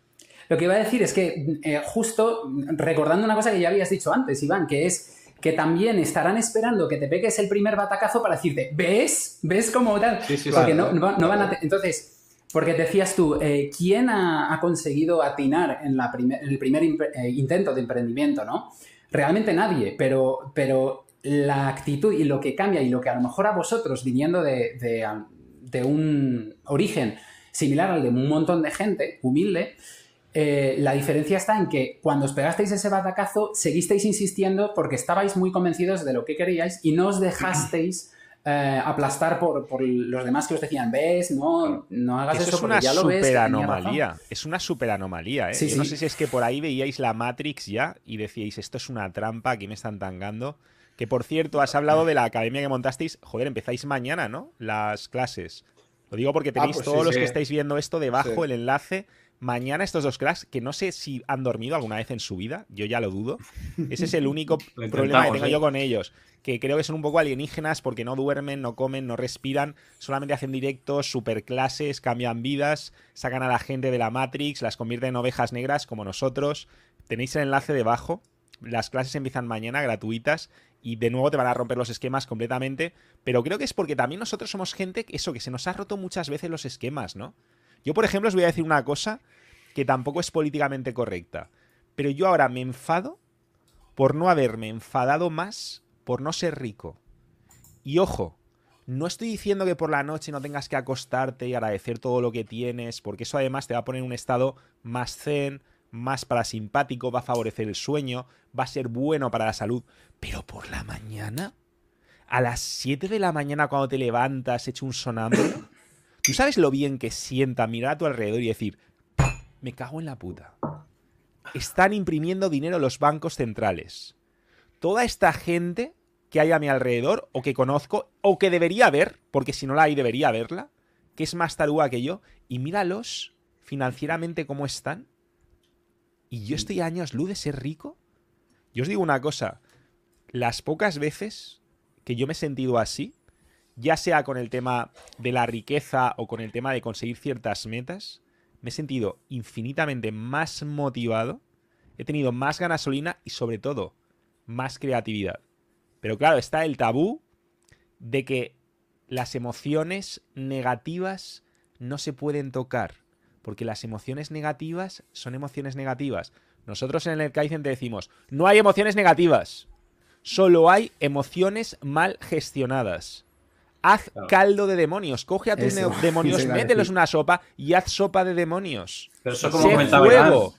lo que iba a decir es que eh, justo recordando una cosa que ya habías dicho antes, Iván, que es que también estarán esperando que te pegues el primer batacazo para decirte, ¿ves? ¿Ves cómo tal? Sí, sí, Porque no, no, van a... Entonces, porque decías tú, eh, ¿quién ha, conseguido atinar en, el primer eh, intento de emprendimiento, no? Realmente nadie, pero, pero la actitud y lo que cambia y lo que a lo mejor a vosotros, viniendo de, un origen similar al de un montón de gente humilde, eh, la diferencia está en que cuando os pegasteis ese batacazo, seguisteis insistiendo porque estabais muy convencidos de lo que queríais y no os dejasteis eh, aplastar por, los demás que os decían, ves, no, no hagas eso, es una ya lo super anomalía. Es una super anomalía, ¿eh? no sé si es que por ahí veíais la Matrix ya y decíais, esto es una trampa, aquí me están tangando. Que por cierto, has hablado de la academia que montasteis. Joder, empezáis mañana, ¿no? Las clases. Lo digo porque tenéis ah, pues todos los que estáis viendo esto debajo el enlace. Mañana estos dos cracks, que no sé si han dormido alguna vez en su vida, yo ya lo dudo. Ese es el único problema que tengo yo con ellos que creo que son un poco alienígenas porque no duermen, no comen, no respiran, solamente hacen directos, superclases, cambian vidas, sacan a la gente de la Matrix, las convierten en ovejas negras como nosotros. Tenéis el enlace debajo. Las clases empiezan mañana gratuitas y de nuevo te van a romper los esquemas completamente, pero creo que es porque también nosotros somos gente que eso que se nos ha roto muchas veces los esquemas, ¿no? Yo, por ejemplo, os voy a decir una cosa que tampoco es políticamente correcta, pero yo ahora me enfado por no haberme enfadado más por no ser rico. Y ojo, no estoy diciendo que por la noche no tengas que acostarte y agradecer todo lo que tienes, porque eso además te va a poner en un estado más zen, más parasimpático, va a favorecer el sueño, va a ser bueno para la salud. Pero por la mañana, a las 7 de la mañana cuando te levantas hecho un sonámbulo, ¿tú sabes lo bien que sienta mirar a tu alrededor y decir, me cago en la puta? Están imprimiendo dinero los bancos centrales. Toda esta gente que hay a mi alrededor o que conozco o que debería haber, porque si no la hay debería haberla, que es más tarúa que yo, y míralos financieramente cómo están. Y yo estoy a años luz de ser rico. Yo os digo una cosa, las pocas veces que yo me he sentido así, ya sea con el tema de la riqueza o con el tema de conseguir ciertas metas, me he sentido infinitamente más motivado, he tenido más gasolina y sobre todo más creatividad. Pero claro, está el tabú de que las emociones negativas no se pueden tocar, porque las emociones negativas son emociones negativas. Nosotros en el Kaizen te decimos, no hay emociones negativas, solo hay emociones mal gestionadas. Haz caldo de demonios, coge a tus Eso, demonios, mételos en una sopa y haz sopa de demonios. Pero eso como Sé comentaba Iván. fuego.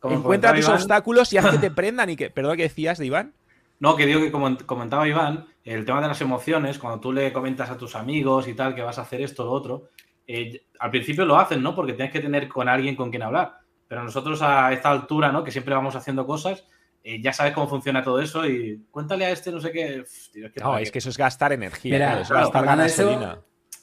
como Encuentra comentaba tus Iván, obstáculos y haz que te prendan y que... ¿Perdón que decías de Iván? No, que digo que como comentaba Iván, el tema de las emociones, cuando tú le comentas a tus amigos y tal que vas a hacer esto o lo otro, eh, al principio lo hacen, ¿no? Porque tienes que tener con alguien con quien hablar. Pero nosotros a esta altura, ¿no? Que siempre vamos haciendo cosas, eh, ya sabes cómo funciona todo eso y cuéntale a este no sé qué. Uf, tío, es que No, es que eso es gastar energía, Mira, claro, es claro, gastar gasolina.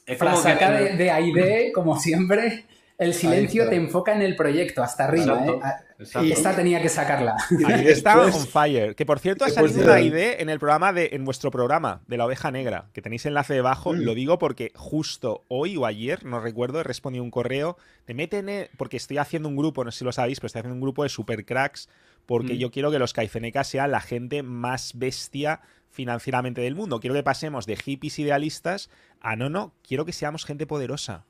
Es como que- de, de AID, como siempre, el silencio te enfoca en el proyecto, hasta arriba. Exacto, ¿eh? Exacto. Y- Esta tenía que sacarla. Ahí está después- on fire. Que por cierto ha después salido una idea en el programa de, en vuestro programa de la oveja negra, que tenéis enlace debajo. Mm. Lo digo porque justo hoy o ayer, no recuerdo, he respondido un correo. Te meten, en- porque estoy haciendo un grupo, no sé si lo sabéis, pero estoy haciendo un grupo de super cracks. Porque Mm. yo quiero que los caifenecas sean la gente más bestia financieramente del mundo. Quiero que pasemos de hippies idealistas a no, no, quiero que seamos gente poderosa.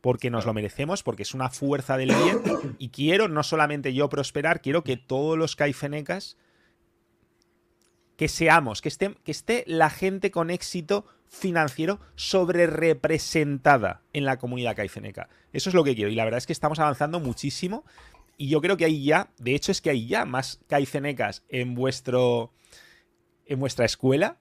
Porque nos lo merecemos, porque es una fuerza del bien. Y quiero no solamente yo prosperar, quiero que todos los caifenecas que seamos, que esté, que esté la gente con éxito financiero sobre representada en la comunidad caifeneca. Eso es lo que quiero. Y la verdad es que estamos avanzando muchísimo. Y yo creo que hay ya, de hecho es que hay ya más caifenecas en vuestro. en vuestra escuela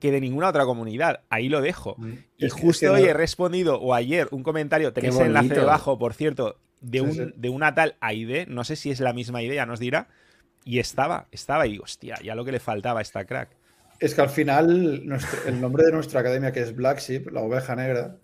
que de ninguna otra comunidad. Ahí lo dejo. Mm. Y Es justo hoy no- he respondido, o ayer, un comentario, tenéis el enlace debajo, por cierto, de, Sí, un, sí. de una tal Aide, no sé si es la misma idea, nos dirá, y estaba, estaba y digo, hostia, ya lo que le faltaba a esta crack. Es que al final nuestro- el nombre de nuestra academia, que es Black Sheep, la oveja negra,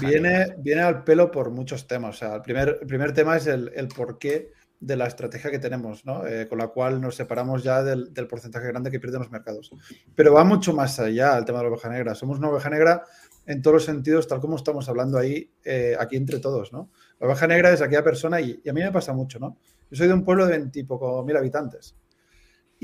viene, viene al pelo por muchos temas. El primer, primer tema es el, el porqué de la estrategia que tenemos, ¿no? Eh, con la cual nos separamos ya del, porcentaje grande que pierden los mercados. Pero va mucho más allá el tema de la oveja negra. Somos una oveja negra en todos los sentidos, tal como estamos hablando ahí, eh, aquí entre todos, ¿no? La oveja negra es aquella persona, y, y a mí me pasa mucho, ¿no? Yo soy de un pueblo de 20 y poco mil habitantes.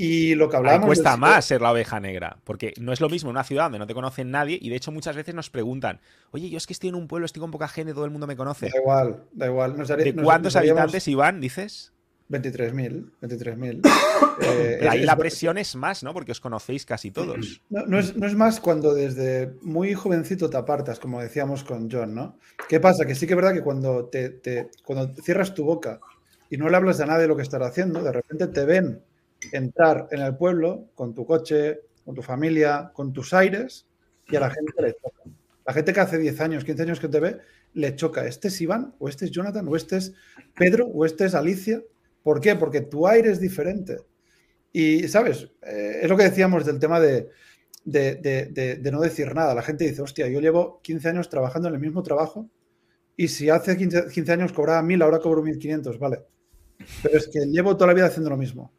Y lo que Ahí hablábamos... cuesta del- más ser la oveja negra, porque no es lo mismo en una ciudad donde no te conoce nadie, y de hecho muchas veces nos preguntan, oye, yo es que estoy en un pueblo, estoy con poca gente, todo el mundo me conoce. Da igual, da igual. Nos daré- ¿De nos- cuántos nos habitantes, Iván, dices? 23.000, 23.000. Eh, Pero ahí es- la es- presión es más, ¿no? Porque os conocéis casi todos. No, no es, no es más cuando desde muy jovencito te apartas, como decíamos con John, ¿no? ¿Qué pasa? Que sí que es verdad que cuando, te, te- cuando cierras tu boca y no le hablas a nadie de lo que estás haciendo, de repente te ven entrar en el pueblo con tu coche, con tu familia, con tus aires y a la gente le choca. La gente que hace 10 años, 15 años que te ve, le choca. ¿Este es Iván? ¿O este es Jonathan? ¿O este es Pedro? ¿O este es Alicia? ¿Por qué? Porque tu aire es diferente. Y, ¿sabes? Eh, es lo que decíamos del tema de, de, no decir nada. La gente dice, hostia, yo llevo 15 años trabajando en el mismo trabajo y si hace 15, 15 años cobraba 1000, ahora cobro 1500, vale. Pero es que llevo toda la vida haciendo lo mismo.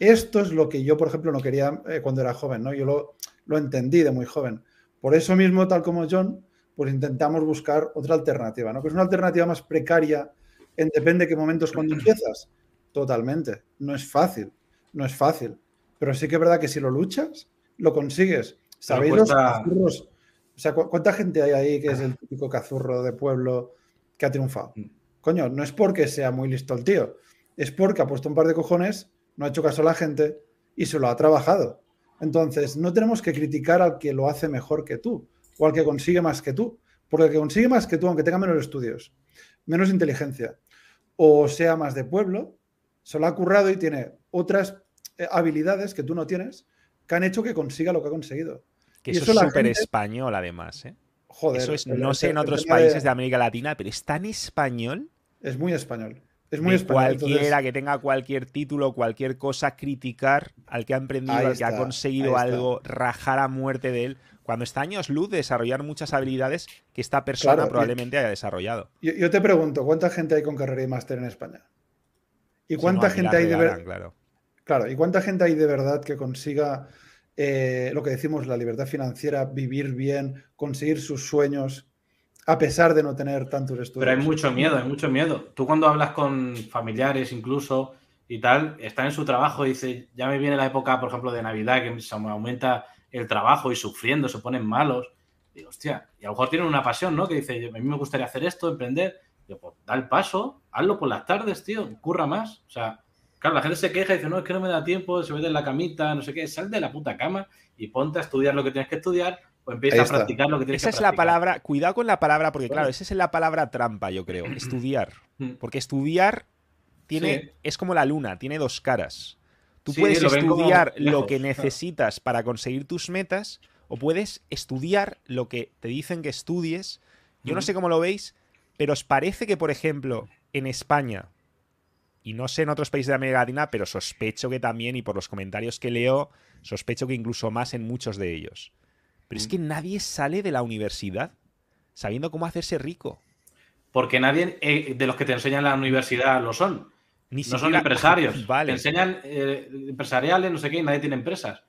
Esto es lo que yo, por ejemplo, no quería eh, cuando era joven, ¿no? Yo lo, lo entendí de muy joven. Por eso mismo, tal como John, pues intentamos buscar otra alternativa, ¿no? Que es una alternativa más precaria en depende de qué momentos cuando empiezas. Totalmente. No es fácil. No es fácil. Pero sí que es verdad que si lo luchas, lo consigues. ¿Sabéis los cuesta- cazurros? O sea, ¿cu- ¿cuánta gente hay ahí que es el típico cazurro de pueblo que ha triunfado? Coño, no es porque sea muy listo el tío. Es porque ha puesto un par de cojones, no ha hecho caso a la gente y se lo ha trabajado. Entonces, no tenemos que criticar al que lo hace mejor que tú o al que consigue más que tú. Porque el que consigue más que tú, aunque tenga menos estudios, menos inteligencia o sea más de pueblo, se lo ha currado y tiene otras eh, habilidades que tú no tienes que han hecho que consiga lo que ha conseguido. Que Y eso, eso es súper gente- español, además, ¿eh? Joder. Eso es, no sé en otros países de América Latina, pero es tan español Es muy español. Es muy español. cualquiera entonces- que tenga cualquier título, cualquier cosa, criticar al que ha emprendido, Ahí al que ha conseguido algo, rajar a muerte de él, cuando está años luz de desarrollar muchas habilidades que esta persona Claro, probablemente haya desarrollado. Yo, yo te pregunto, ¿cuánta gente hay con carrera y máster en España? ¿Y Si no, cuánta gente hay de regalan, ver- claro. Claro, ¿y cuánta gente hay de verdad que consiga eh, lo que decimos, la libertad financiera, vivir bien, conseguir sus sueños, a pesar de no tener tantos estudios? Pero hay mucho miedo, hay mucho miedo. Tú cuando hablas con familiares incluso y tal, están en su trabajo y dice, ya me viene la época, por ejemplo, de Navidad, que se me aumenta el trabajo y sufriendo, se ponen malos. Digo, hostia, y a lo mejor tienen una pasión, ¿no? Que dice, a mí me gustaría hacer esto, emprender. Digo, pues da el paso, hazlo por las tardes, tío, curra más. O sea, claro, la gente se queja y dice, no, es que no me da tiempo, se mete en la camita, no sé qué. Sal de la puta cama y ponte a estudiar lo que tienes que estudiar o empieza a practicar lo que tienes esa que es la palabra, cuidado con la palabra, porque claro, esa es la palabra trampa, yo creo, estudiar. Mm. Porque estudiar tiene, Sí. es como la luna, tiene dos caras. Tú Sí, puedes lo ven como estudiar lo que claro. necesitas para conseguir tus metas, o puedes estudiar lo que te dicen que estudies. Yo no Ujú. sé cómo lo veis, pero ¿os parece que, por ejemplo, en España, y no sé en otros países de América Latina, pero sospecho que también, y por los comentarios que leo, sospecho que incluso más en muchos de ellos. Pero es Mm. que nadie sale de la universidad sabiendo cómo hacerse rico. Porque nadie eh, de los que te enseñan en la universidad lo son. Ni No son empresarios. Vale. Te enseñan eh, empresariales, no sé qué, y nadie tiene empresas.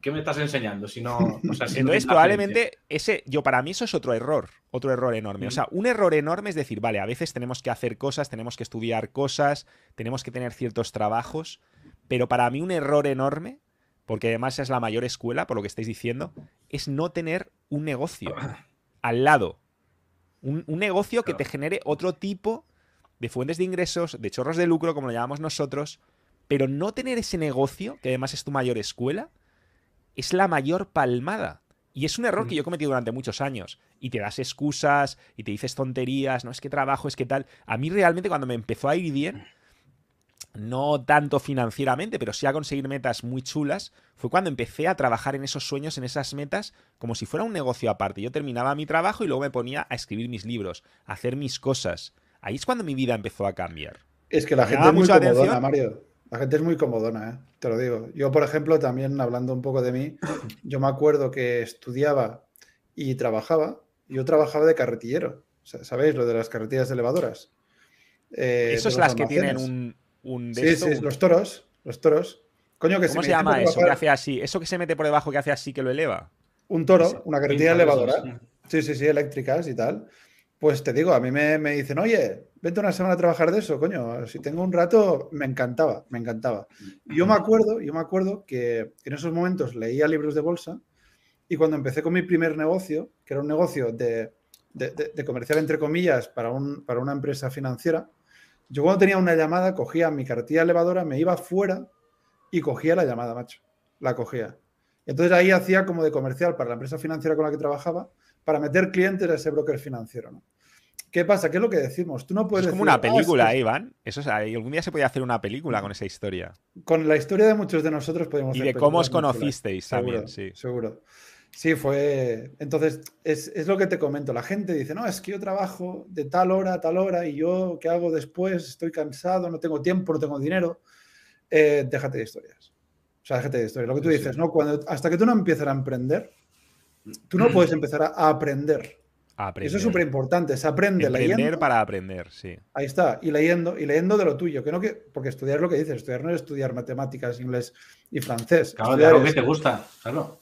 ¿Qué me estás enseñando? Si no, o sea, si no Entonces, probablemente, ese, yo para mí eso es otro error, otro error enorme. O Mm. sea, un error enorme es decir, vale, a veces tenemos que hacer cosas, tenemos que estudiar cosas, tenemos que tener ciertos trabajos, pero para mí un error enorme, porque además es la mayor escuela, por lo que estáis diciendo, es no tener un negocio al lado. Un, un negocio que te genere otro tipo de fuentes de ingresos, de chorros de lucro, como lo llamamos nosotros, pero no tener ese negocio, que además es tu mayor escuela, es la mayor palmada. Y es un error que yo he cometido durante muchos años. Y te das excusas y te dices tonterías, no es que trabajo, es que tal. A mí realmente cuando me empezó a ir bien, no tanto financieramente, pero sí a conseguir metas muy chulas, fue cuando empecé a trabajar en esos sueños, en esas metas, como si fuera un negocio aparte. Yo terminaba mi trabajo y luego me ponía a escribir mis libros, a hacer mis cosas. Ahí es cuando mi vida empezó a cambiar. Es que la Me gente es muy comodona, atención. Mario. La gente es muy comodona, ¿eh? te lo digo. Yo, por ejemplo, también hablando un poco de mí, yo me acuerdo que estudiaba y trabajaba. Yo trabajaba de carretillero. Sa- ¿Sabéis lo de las carretillas elevadoras? Eh, Eso de es los las que tienen un, un de Sí, esto, sí, un- los toros. Los toros. Coño, que ¿Cómo se llama eso que hace así? Eso que se mete por debajo que hace así que lo eleva. Un toro, Sí, una carretilla elevadora. Sí, sí, sí, eléctricas y tal. Pues te digo, a mí me, me dicen, oye, vente una semana a trabajar de eso, coño. Si tengo un rato, me encantaba, me encantaba. Y yo me acuerdo, yo me acuerdo que en esos momentos leía libros de bolsa y cuando empecé con mi primer negocio, que era un negocio de, de, de- de comercial entre comillas para, un, para una empresa financiera, yo cuando tenía una llamada cogía mi cartilla elevadora, me iba fuera y cogía la llamada, macho. La cogía. Entonces ahí hacía como de comercial para la empresa financiera con la que trabajaba para meter clientes a ese broker financiero. ¿no? ¿Qué pasa? ¿Qué es lo que decimos? Tú no puedes es como decir, una película, "Ah, es ¿eh, Iván? Eso es, algún día se podía hacer una película con esa historia. Con la historia de muchos de nosotros podemos Y hacer de cómo os conocisteis también, sí. Seguro. Sí, fue. Entonces, es, es lo que te comento. La gente dice, no, es que yo trabajo de tal hora a tal hora y yo, ¿qué hago después? Estoy cansado, no tengo tiempo, no tengo dinero. Eh, déjate de historias. O sea, déjate de historias. Lo que tú Sí. dices, ¿no? Cuando, hasta que tú no empiezas a emprender, tú no puedes empezar a, a aprender. A aprender. Eso es súper importante. Se aprende Emprender leyendo. para aprender, sí. Ahí está, y leyendo, y leyendo de lo tuyo, que no que, porque estudiar es lo que dices, estudiar no es estudiar matemáticas, inglés y francés. Claro, de Estudiar algo que te gusta, claro.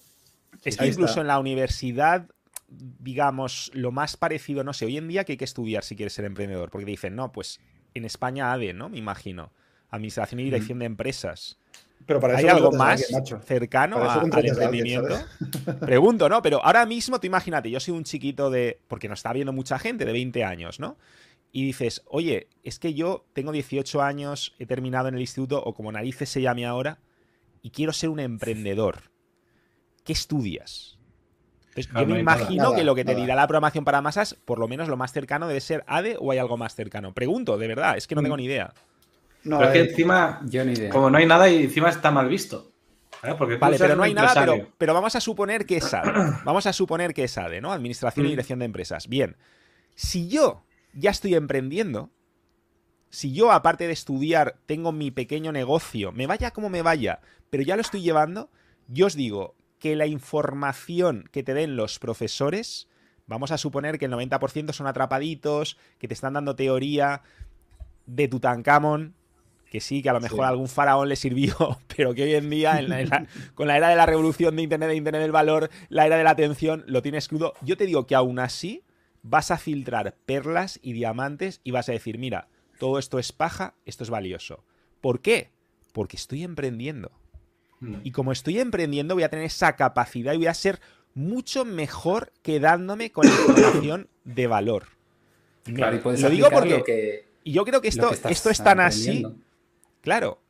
Es que incluso está. en la universidad, digamos, lo más parecido, no sé, hoy en día que hay que estudiar si quieres ser emprendedor, porque dicen, no, pues en España ADE, ¿no? Me imagino. Administración y Dirección de Empresas. Pero para ¿Hay eso algo contratas a más alguien, cercano a- al alguien, emprendimiento? Pregunto, ¿no? Pero ahora mismo, tú imagínate, yo soy un chiquito de. Porque nos está viendo mucha gente de 20 años, ¿no? Y dices, oye, es que yo tengo 18 años, he terminado en el instituto, o como narices se llame ahora, y quiero ser un emprendedor. ¿Qué estudias? Entonces, Claro, yo me imagino nada, que lo que te nada. dirá la programación para masas, por lo menos lo más cercano debe ser ADE o hay algo más cercano. Pregunto, de verdad, es que no Mm. tengo ni idea. No, pero es que eh, encima, Yo ni idea. como no hay nada y encima está mal visto. Porque Vale, pero no hay nada, pero, pero vamos a suponer que es ADE. Vamos a suponer que es ADE, ¿no? Administración y Mm. Dirección de Empresas. Bien, si yo ya estoy emprendiendo, si yo, aparte de estudiar, tengo mi pequeño negocio, me vaya como me vaya, pero ya lo estoy llevando, yo os digo que la información que te den los profesores, vamos a suponer que el 90% son atrapaditos, que te están dando teoría de Tutankamón, que sí, que a lo mejor Sí. a algún faraón le sirvió, pero que hoy en día, en la- en la- con la era de la revolución de Internet, de Internet del valor, la era de la atención, lo tienes crudo. Yo te digo que aún así vas a filtrar perlas y diamantes y vas a decir, mira, todo esto es paja, esto es valioso. ¿Por qué? Porque estoy emprendiendo. Mm. Y como estoy emprendiendo, voy a tener esa capacidad y voy a ser mucho mejor quedándome con información de valor. Claro, y puedes lo digo porque lo que- y yo creo que esto, que esto es tan así. Claro,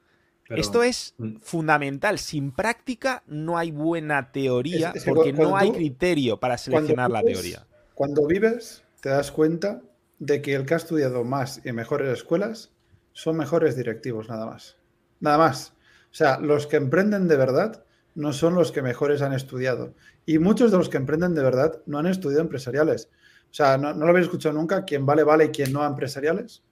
Pero- esto es Mm. fundamental. Sin práctica no hay buena teoría Es- es que porque no hay criterio para seleccionar la teoría. Cuando vives, te das cuenta de que el que ha estudiado más y en mejores escuelas son mejores directivos, nada más. Nada más. O sea, los que emprenden de verdad no son los que mejores han estudiado. Y muchos de los que emprenden de verdad no han estudiado empresariales. O sea, ¿no, no lo habéis escuchado nunca? ¿Quién vale, vale y quién no a empresariales?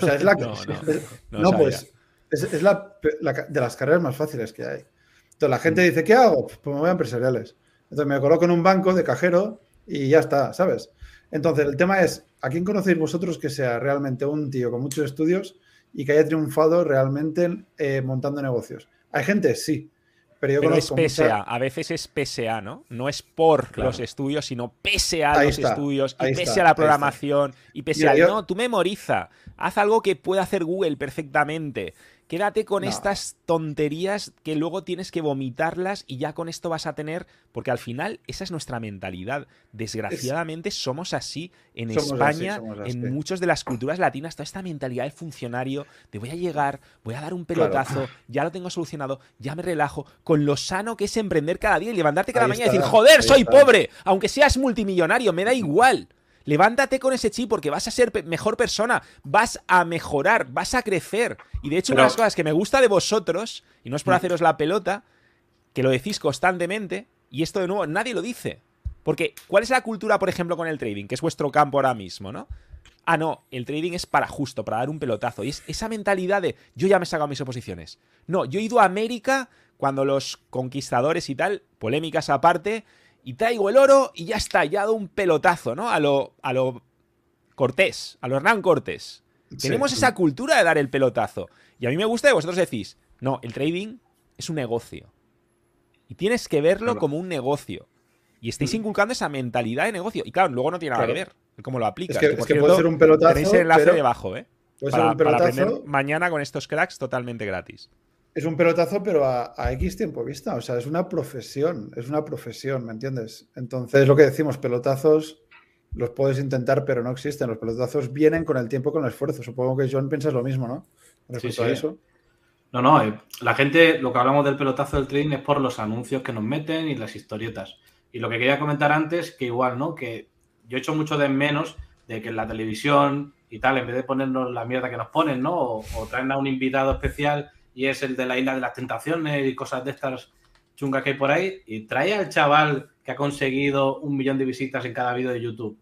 O sea, es la... No, no, es- no pues es, es la, la de las carreras más fáciles que hay. Entonces la gente dice, ¿qué hago? Pues me voy a empresariales. Entonces me coloco en un banco de cajero y ya está, ¿sabes? Entonces el tema es, ¿a quién conocéis vosotros que sea realmente un tío con muchos estudios y que haya triunfado realmente eh, montando negocios? Hay gente, sí, pero yo Pero es conozco pese mucha- a, a veces es pese a, ¿no? No es por Claro. los estudios, sino pese a Ahí los está, estudios y pese está, a la programación y pese Mira, yo- no, tú memoriza, haz algo que pueda hacer Google perfectamente. Quédate con No. estas tonterías que luego tienes que vomitarlas y ya con esto vas a tener, porque al final esa es nuestra mentalidad. Desgraciadamente somos así en Somos España, así, en muchas de las culturas latinas, toda esta mentalidad de funcionario, de voy a llegar, voy a dar un pelotazo, ya lo tengo solucionado, ya me relajo, con lo sano que es emprender cada día y levantarte cada Ahí mañana y decir, joder, soy está. pobre, aunque seas multimillonario, me da igual. Levántate con ese chip porque vas a ser pe- mejor persona, vas a mejorar, vas a crecer. Y de hecho, una Pero- de las cosas que me gusta de vosotros, y no es por Mm. haceros la pelota, que lo decís constantemente, y esto de nuevo nadie lo dice. Porque, ¿cuál es la cultura, por ejemplo, con el trading? Que es vuestro campo ahora mismo, ¿no? Ah, no, el trading es para justo, para dar un pelotazo. Y es esa mentalidad de yo ya me he sacado mis oposiciones. No, yo he ido a América cuando los conquistadores y tal, polémicas aparte, y traigo el oro y ya está, ya dado un pelotazo, ¿no? A lo, a lo Cortés, a lo Hernán Cortés. Tenemos Sí. esa cultura de dar el pelotazo. Y a mí me gusta que vosotros decís, no, el trading es un negocio. Y tienes que verlo Claro. como un negocio. Y estáis inculcando esa mentalidad de negocio. Y claro, luego no tiene nada Claro. que ver cómo lo aplicas. Es que, por es que cierto, puede ser un pelotazo, Tenéis el enlace pero debajo, ¿eh? puede ser Para, aprender mañana con estos cracks totalmente gratis. Es un pelotazo, pero a, a X tiempo vista. O sea, es una profesión, es una profesión, ¿me entiendes? Entonces, lo que decimos, pelotazos los puedes intentar, pero no existen. Los pelotazos vienen con el tiempo, con el esfuerzo. Supongo que John piensas lo mismo, ¿no? Respecto sí. a eso. No, no, eh, la gente, lo que hablamos del pelotazo del trading es por los anuncios que nos meten y las historietas. Y lo que quería comentar antes, que igual, ¿no? Que yo echo mucho de menos de que en la televisión y tal, en vez de ponernos la mierda que nos ponen, ¿no? O, o traen a un invitado especial y es el de la isla de las tentaciones y cosas de estas chungas que hay por ahí, y trae al chaval que ha conseguido un millón de visitas en cada vídeo de YouTube.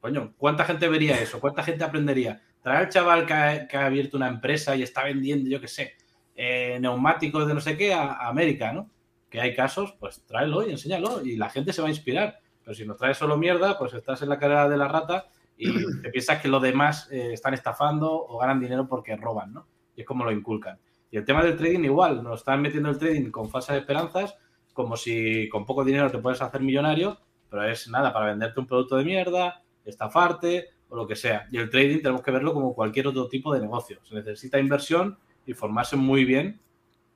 Coño, ¿cuánta gente vería eso? ¿Cuánta gente aprendería? Trae al chaval que ha, que ha abierto una empresa y está vendiendo, yo qué sé, eh, neumáticos de no sé qué a, América, ¿no? Que hay casos, pues tráelo y enséñalo y la gente se va a inspirar. Pero si nos traes solo mierda, pues estás en la carrera de la rata y te piensas que los demás eh, están estafando o ganan dinero porque roban, ¿no? Y es como lo inculcan. Y el tema del trading igual, nos están metiendo el trading con falsas esperanzas, como si con poco dinero te puedes hacer millonario, pero es nada, para venderte un producto de mierda, estafarte o lo que sea. Y el trading tenemos que verlo como cualquier otro tipo de negocio. Se necesita inversión y formarse muy bien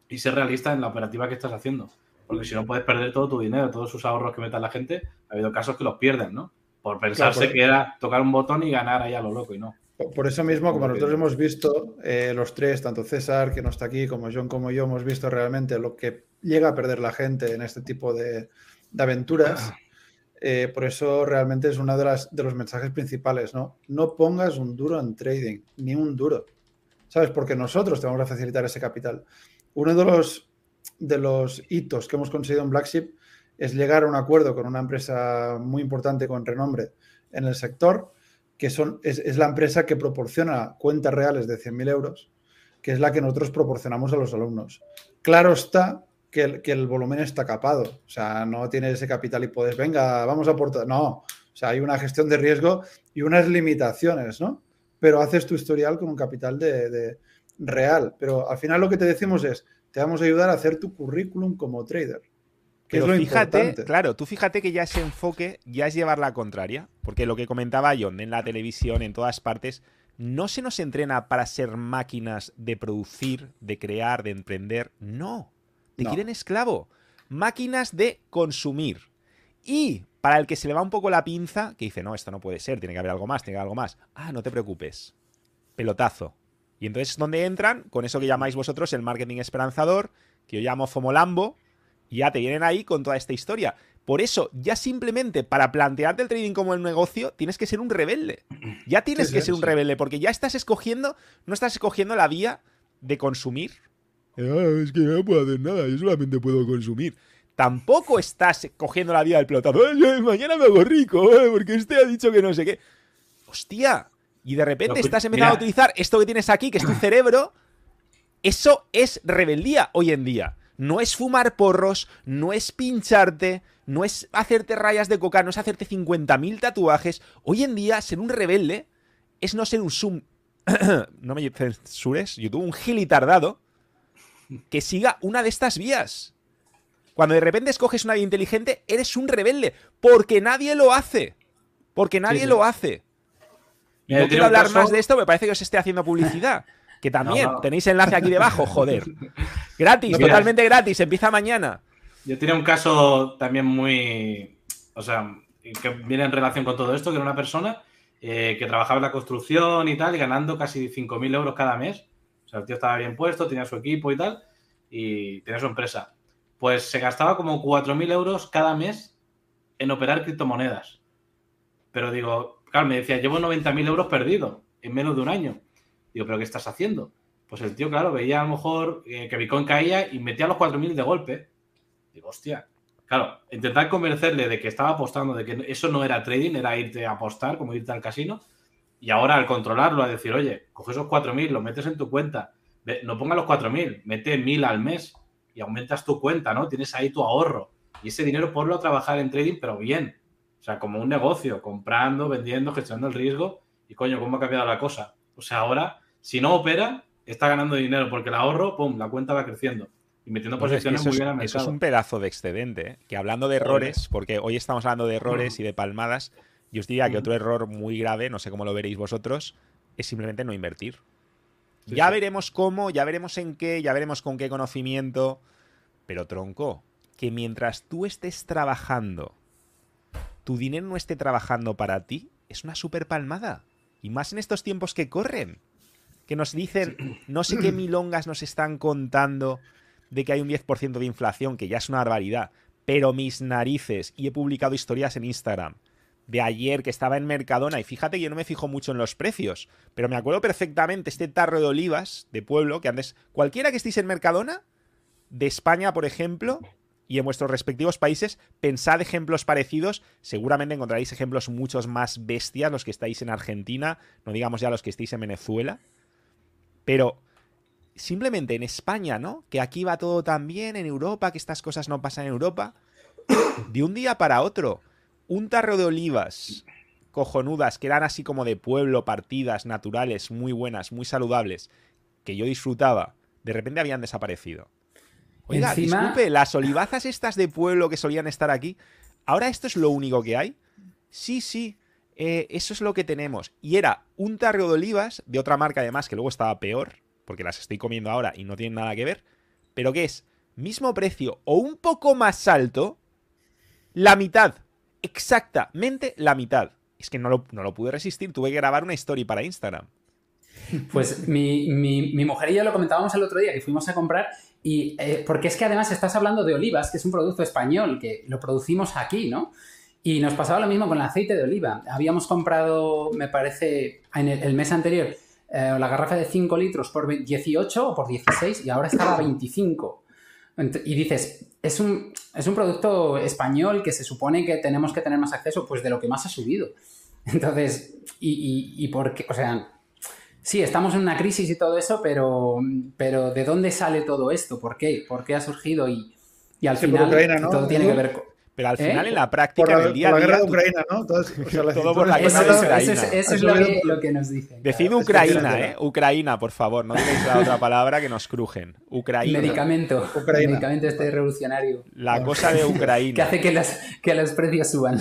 y ser realista en la operativa que estás haciendo. Porque si no puedes perder todo tu dinero, todos sus ahorros que meta la gente. Ha habido casos que los pierden, ¿no? Por pensarse Claro, que era tocar un botón y ganar ahí a lo loco y no. Por- eso mismo, como nosotros hemos visto, eh, los tres, tanto César, que no está aquí, como John, como yo, hemos visto realmente lo que llega a perder la gente en este tipo de, de aventuras. Eh, por eso realmente es uno de, las, de los mensajes principales, ¿no? No pongas un duro en trading, ni un duro. ¿Sabes? Porque nosotros te vamos a facilitar ese capital. Uno de los, de los hitos que hemos conseguido en Blackship es llegar a un acuerdo con una empresa muy importante con renombre en el sector, que son, es, es la empresa que proporciona cuentas reales de 100.000 euros, que es la que nosotros proporcionamos a los alumnos. Claro está que el, que el volumen está capado, o sea, no tienes ese capital y puedes, venga, vamos a aportar. No, o sea, hay una gestión de riesgo y unas limitaciones, ¿no? Pero haces tu historial con un capital de, de real. Pero al final lo que te decimos es, te vamos a ayudar a hacer tu currículum como trader. Pero es lo fíjate, importante. claro, tú fíjate que ya ese enfoque ya es llevar la contraria, porque lo que comentaba John en la televisión, en todas partes, no se nos entrena para ser máquinas de producir, de crear, de emprender, no. Te No. quieren esclavo. máquinas de consumir. Y para el que se le va un poco la pinza, que dice, no, esto no puede ser, tiene que haber algo más, tiene que haber algo más. Ah, no te preocupes. Pelotazo. Y entonces es donde entran con eso que llamáis vosotros el marketing esperanzador, que yo llamo Fomolambo, ya te vienen ahí con toda esta historia. Por eso, ya simplemente para plantearte el trading como el negocio, tienes que ser un rebelde. Ya tienes Sí, que sí, ser un sí. rebelde, porque ya estás escogiendo, no estás escogiendo la vía de consumir. Ah, es que no puedo hacer nada, yo solamente puedo consumir. Tampoco estás cogiendo la vía del pelotazo. "Ay, ay, mañana me hago rico, eh, porque este ha dicho que no sé qué. Hostia. Y de repente No, pues, estás empezando a utilizar esto que tienes aquí, que es tu cerebro. Eso es rebeldía hoy en día. No es fumar porros, no es pincharte, no es hacerte rayas de coca, no es hacerte 50.000 tatuajes. Hoy en día, ser un rebelde es no ser un sum... no me censures, YouTube, un gilitardado que siga una de estas vías. Cuando de repente escoges una vía inteligente, eres un rebelde, porque nadie lo hace. Porque nadie sí. lo hace. Y no quiero hablar caso- más de esto, me parece que os esté haciendo publicidad. Que también No, no. tenéis enlace aquí debajo, joder. Gratis, No, totalmente gratis, empieza mañana. Yo tenía un caso también muy. O sea, que viene en relación con todo esto, que era una persona eh, que trabajaba en la construcción y tal, y ganando casi 5.000 euros cada mes. O sea, el tío estaba bien puesto, tenía su equipo y tal, y tenía su empresa. Pues se gastaba como 4.000 euros cada mes en operar criptomonedas. Pero digo, claro, me decía, llevo 90.000 euros perdidos en menos de un año. Digo, ¿pero qué estás haciendo? Pues el tío, claro, veía a lo mejor eh, que Bitcoin caía y metía los 4.000 de golpe. Digo, hostia. Claro, intentar convencerle de que estaba apostando, de que eso no era trading, era irte a apostar, como irte al casino. Y ahora al controlarlo, a decir, oye, coge esos 4.000, los metes en tu cuenta. No pongas los 4.000, mete 1.000 al mes y aumentas tu cuenta, ¿no? Tienes ahí tu ahorro. Y ese dinero ponlo a trabajar en trading, pero bien. O sea, como un negocio, comprando, vendiendo, gestionando el riesgo. Y coño, ¿cómo ha cambiado la cosa? O sea, ahora, si no opera, está ganando dinero porque el ahorro, pum, la cuenta va creciendo. Y metiendo Pues es que posiciones eso, muy es, bien al eso es mercado. un pedazo de excedente. ¿eh? Que hablando de errores, porque hoy estamos hablando de errores y de palmadas, yo os diría que Ujú. otro error muy grave, no sé cómo lo veréis vosotros, es simplemente no invertir. Sí, ya sí. veremos cómo, ya veremos en qué, ya veremos con qué conocimiento. Pero tronco, que mientras tú estés trabajando, tu dinero no esté trabajando para ti, es una super palmada. Y más en estos tiempos que corren. Que nos dicen, no sé qué milongas nos están contando de que hay un 10% de inflación, que ya es una barbaridad. Pero mis narices, y he publicado historias en Instagram de ayer que estaba en Mercadona, y fíjate que yo no me fijo mucho en los precios, pero me acuerdo perfectamente este tarro de olivas de pueblo, que antes, cualquiera que estéis en Mercadona, de España, por ejemplo, y en vuestros respectivos países, pensad ejemplos parecidos, seguramente encontraréis ejemplos muchos más bestias los que estáis en Argentina, no digamos ya los que estéis en Venezuela, pero simplemente en España, ¿no? Que aquí va todo tan bien, en Europa, que estas cosas no pasan en Europa, de un día para otro, un tarro de olivas cojonudas, que eran así como de pueblo, partidas, naturales, muy buenas, muy saludables, que yo disfrutaba, de repente habían desaparecido. Oiga, Encima- disculpe, las olivazas estas de pueblo que solían estar aquí, ¿ahora esto es lo único que hay? Sí, sí, eh, eso es lo que tenemos. Y era un tarro de olivas, de otra marca además, que luego estaba peor, porque las estoy comiendo ahora y no tienen nada que ver, pero que es mismo precio o un poco más alto, la mitad, exactamente la mitad. Es que no lo, no lo pude resistir, tuve que grabar una story para Instagram. Pues mi, mi- mi mujer y yo lo comentábamos el otro día que fuimos a comprar y eh, porque es que además estás hablando de olivas, que es un producto español que lo producimos aquí, ¿no? Y nos pasaba lo mismo con el aceite de oliva. Habíamos comprado, me parece, en el, el mes anterior eh, la garrafa de 5 litros por 18 o por 16 y ahora estaba a 25. Ent- Y dices, es un, es un producto español que se supone que tenemos que tener más acceso, pues de lo que más ha subido. Entonces, y, y, y porque, o sea, Sí, estamos en una crisis y todo eso, pero, pero ¿de dónde sale todo esto? ¿Por qué? ¿Por qué ha surgido? Y, y al Sí, final Ucrania, ¿no? todo tiene que ver con... Pero al ¿Eh? final, en la Por práctica, la, en el día a por la guerra de tú- Ucrania, ¿no? Todo, o sea, la Todo por la guerra Eso, de Ucrania. eso es, eso es lo, que, lo que nos dicen. Decid claro. Ucrania, ¿eh? Ucrania, por favor, no digáis la otra palabra que nos crujen. Ucrania. Medicamento. Ucrania. Medicamento este revolucionario. La cosa de Que Ucrania. hace que, las, que los precios suban.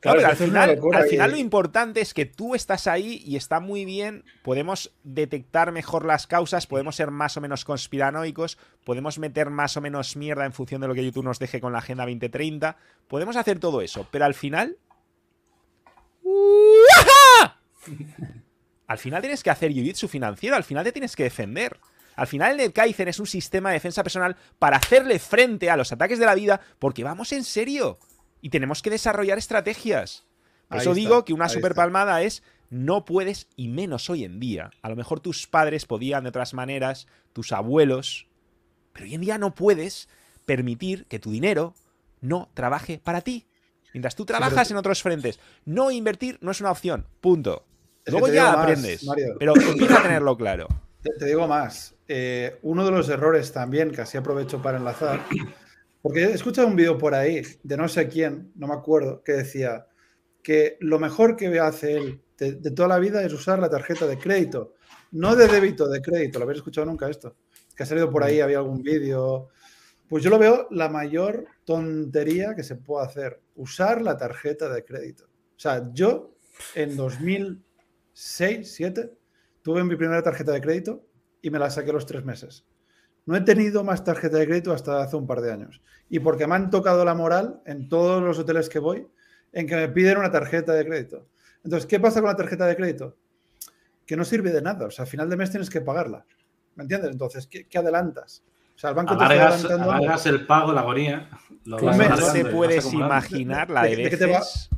Claro, al final, al final lo importante es que tú estás ahí y está muy bien, podemos detectar mejor las causas, podemos ser más o menos conspiranoicos, podemos meter más o menos mierda en función de lo que YouTube nos deje con la Agenda 2030, podemos hacer todo eso, pero al final... al final tienes que hacer jiu-jitsu financiero, al final te tienes que defender. Al final el Kaizen es un sistema de defensa personal para hacerle frente a los ataques de la vida porque vamos en serio. Y tenemos que desarrollar estrategias. Por eso digo que una super palmada es no puedes, y menos hoy en día. A lo mejor tus padres podían de otras maneras, tus abuelos, pero hoy en día no puedes permitir que tu dinero no trabaje para ti. Mientras tú trabajas en otros frentes, no invertir no es una opción. Punto. Luego ya aprendes. pero empieza a tenerlo claro. Te, digo más. Eh, uno de los errores también, que así aprovecho para enlazar, porque he escuchado un vídeo por ahí de no sé quién, no me acuerdo, que decía que lo mejor que hace él de, toda la vida es usar la tarjeta de crédito, no de débito, de crédito. ¿Lo habéis escuchado nunca esto? Que ha salido por ahí, había algún vídeo. Pues yo lo veo la mayor tontería que se puede hacer, usar la tarjeta de crédito. O sea, yo en 2006, 2007, tuve mi primera tarjeta de crédito y me la saqué los tres meses. No he tenido más tarjeta de crédito hasta hace un par de años. Y porque me han tocado la moral en todos los hoteles que voy, en que me piden una tarjeta de crédito. Entonces, ¿qué pasa con la tarjeta de crédito? Que no sirve de nada. O sea, a final de mes tienes que pagarla. ¿Me entiendes? Entonces, ¿qué, adelantas? O sea, el banco te está adelantando. el pago, la agonía. no te puedes imaginar la de, veces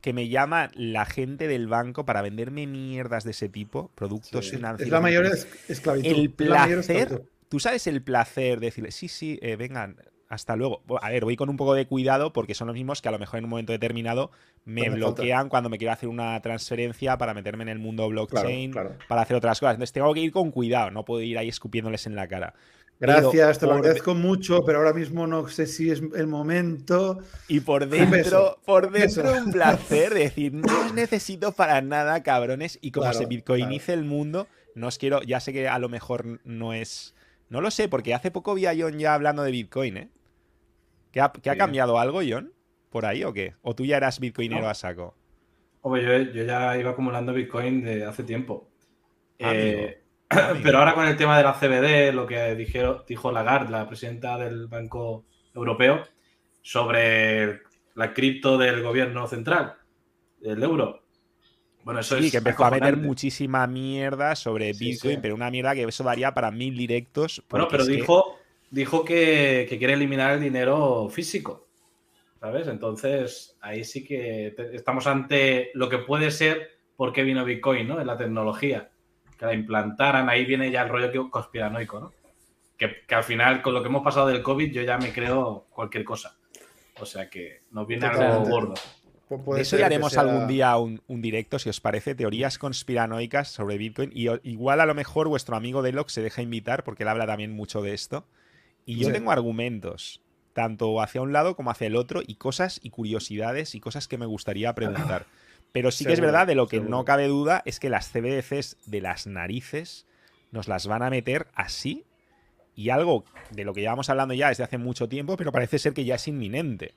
que me llama la gente del banco para venderme mierdas de ese tipo, productos financieros. Es la mayor esclavitud. El placer tú sabes el placer de decirle, sí, sí, eh, vengan, hasta luego. A ver, voy con un poco de cuidado porque son los mismos que a lo mejor en un momento determinado me bloquean cuando me quiero hacer una transferencia para meterme en el mundo blockchain, para hacer otras cosas. Entonces tengo que ir con cuidado, no puedo ir ahí escupiéndoles en la cara. Gracias, te lo agradezco mucho, pero ahora mismo no sé si es el momento. Y por dentro, por dentro un placer decir, no os necesito para nada, cabrones. Y como se bitcoinice el mundo, no os quiero, ya sé que a lo mejor no es no lo sé, porque hace poco vi a John ya hablando de Bitcoin, ¿eh? ¿Qué ha, cambiado algo, John? ¿Por ahí o qué? ¿O tú ya eras bitcoinero a saco? Hombre, yo, ya iba acumulando Bitcoin de hace tiempo. Eh, pero ahora con el tema de la CBD, lo que dijeron, dijo Lagarde, la presidenta del Banco Europeo, sobre la cripto del gobierno central, del euro, bueno, eso sí, que empezó a meter muchísima mierda sobre Bitcoin, pero una mierda que eso daría para mil directos. Bueno, pero dijo, que... dijo que, quiere eliminar el dinero físico. ¿Sabes? Entonces, ahí sí que estamos ante lo que puede ser por qué vino Bitcoin, ¿no? En la tecnología. Que la implantaran, ahí viene ya el rollo conspiranoico, ¿no? Que, que al final, con lo que hemos pasado del COVID, yo ya me creo cualquier cosa. O sea que nos viene algo gordo. De eso ya haremos algún día un, directo, si os parece, teorías conspiranoicas sobre Bitcoin. Y igual a lo mejor vuestro amigo Delox se deja invitar, porque él habla también mucho de esto. Y yo tengo argumentos, tanto hacia un lado como hacia el otro, y cosas y curiosidades y cosas que me gustaría preguntar. Pero sí que es verdad, de lo que no cabe duda, es que las CBDCs de las narices nos las van a meter así. Y algo de lo que llevamos hablando ya desde hace mucho tiempo, pero parece ser que ya es inminente.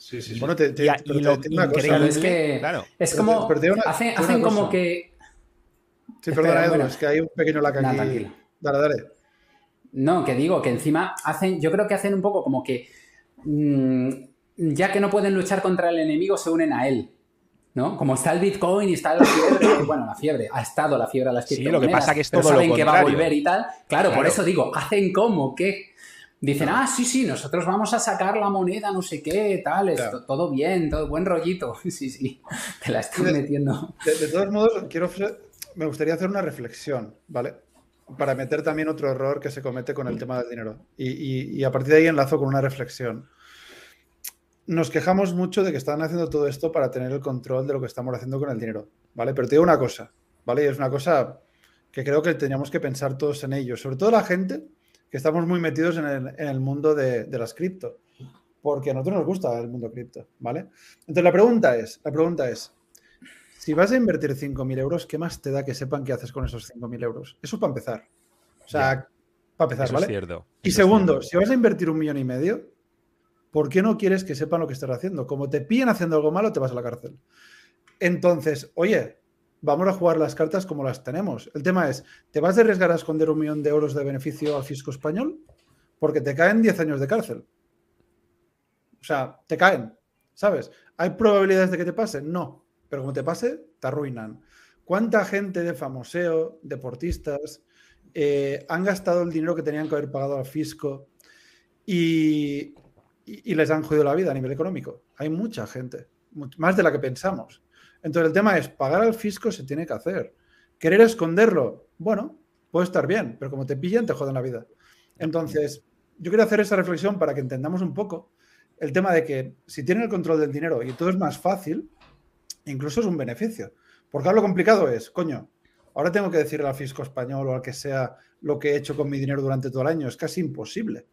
Sí, sí, Bueno, te, y, lo increíble es que claro. es como hacen, como que Sí, perdona, Edu, es que hay un pequeño laca aquí. Dale, dale. No, que digo que encima hacen, yo creo que hacen un poco como que mm, ya que no pueden luchar contra el enemigo, se unen a él. ¿no? Como está el Bitcoin y está la fiebre, bueno, la fiebre, ha estado la fiebre a las Sí, lo que pasa que es todo saben que va a volver y tal. Claro, por eso digo, hacen como que Dicen, ah, sí, sí, nosotros vamos a sacar la moneda, no sé qué, tal, todo bien, todo buen rollito. Sí, sí, te la estoy metiendo. De, todos modos, quiero me gustaría hacer una reflexión, ¿vale? Para meter también otro error que se comete con el tema del dinero. Y, a partir de ahí enlazo con una reflexión. Nos quejamos mucho de que están haciendo todo esto para tener el control de lo que estamos haciendo con el dinero, ¿vale? Pero te digo una cosa, ¿vale? Y es una cosa que creo que teníamos que pensar todos en ello, sobre todo la gente que estamos muy metidos en el, mundo de, las cripto, porque a nosotros nos gusta el mundo cripto, ¿vale? Entonces la pregunta es, la pregunta es, si vas a invertir 5.000 euros, ¿qué más te da que sepan qué haces con esos 5.000 euros? Eso para empezar. O sea, para empezar, ¿vale? y segundo, si vas a invertir un millón y medio, ¿Por qué no quieres que sepan lo que estás haciendo? Como te pillen haciendo algo malo, te vas a la cárcel. Entonces, oye, vamos a jugar las cartas como las tenemos. El tema es, ¿te vas a arriesgar a esconder un millón de euros de beneficio al fisco español? Porque te caen 10 años de cárcel. O sea, te caen, ¿sabes? ¿Hay probabilidades de que te pase? No. Pero como te pase, te arruinan. ¿Cuánta gente de famoseo, deportistas, eh, han gastado el dinero que tenían que haber pagado al fisco y, y, les han jodido la vida a nivel económico? Hay mucha gente, más de la que pensamos. Entonces el tema es, pagar al fisco se tiene que hacer. Querer esconderlo, bueno, puede estar bien, pero como te pillan, te joden la vida. Entonces, yo quiero hacer esa reflexión para que entendamos un poco el tema de que si tienen el control del dinero y todo es más fácil, incluso es un beneficio. Porque ahora lo complicado es, coño, ahora tengo que decirle al fisco español o al que sea lo que he hecho con mi dinero durante todo el año. Es casi imposible.